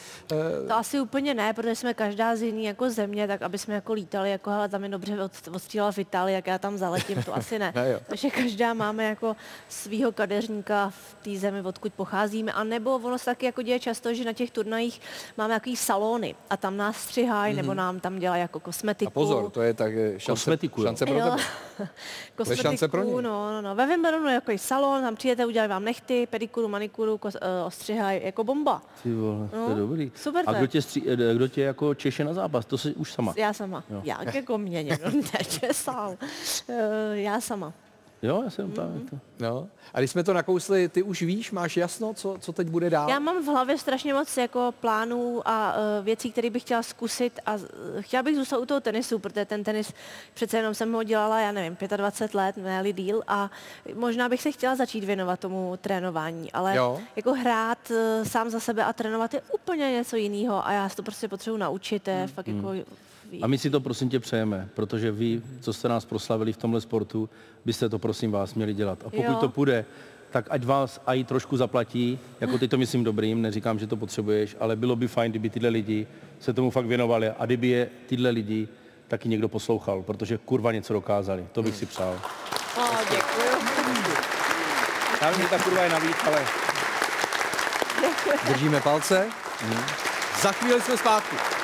To asi úplně ne, protože jsme každá z jiný jako země, tak aby jsme jako lítali, jako hele, tam je dobře od- odstřílela v Itálii, jak já tam zaletím, to asi ne. Ne, jo. Takže každá máme jako svýho kadeřníka v té zemi, odkud pocházíme. A nebo ono se taky jako děje často, že na těch turnajích máme takový salony a tam nás střihají, nebo Mhm. nám tam dělají jako kosmetiku. A pozor, to je tak eh, šance, Kosmetiku, šance pro tebe. To je šance pro ně. No, no, no. Ve Wimbledonu je jako salon, tam přijete, udělají vám nechty, pedikuru, manikuru, kos, uh, ostřihají, jako bomba. Ty vole, to je No, dobrý. super A kdo tě, stří, eh, kdo tě jako češe na zápas? To jsi už sama. Já sama. Jo. Jak jako mě někdo nečesal. Uh, já sama. Jo, já jsem tam. Mhm. To. No. A když jsme to nakousli, ty už víš, máš jasno, co, co teď bude dál? Já mám v hlavě strašně moc jako plánů a uh, věcí, které bych chtěla zkusit a uh, chtěla bych zůstat u toho tenisu, protože ten tenis přece jenom jsem ho dělala, já nevím, 25 let, ne díl a možná bych se chtěla začít věnovat tomu trénování, ale Jo. jako hrát uh, sám za sebe a trénovat je úplně něco jiného a já si to prostě potřebuji naučit, je fakt jako A my si to prosím tě přejeme, protože vy, co jste nás proslavili v tomhle sportu, byste to prosím vás měli dělat. A pokud Jo. to půjde, tak ať vás i trošku zaplatí, jako ty to myslím dobrým, neříkám, že to potřebuješ, ale bylo by fajn, kdyby tyhle lidi se tomu fakt věnovali a kdyby je tyhle lidi taky někdo poslouchal, protože kurva něco dokázali. To bych si přál. Oh, děkuju. Já vím, že ta kurva je navíc, ale... Držíme palce. Za chvíli jsme zpátky.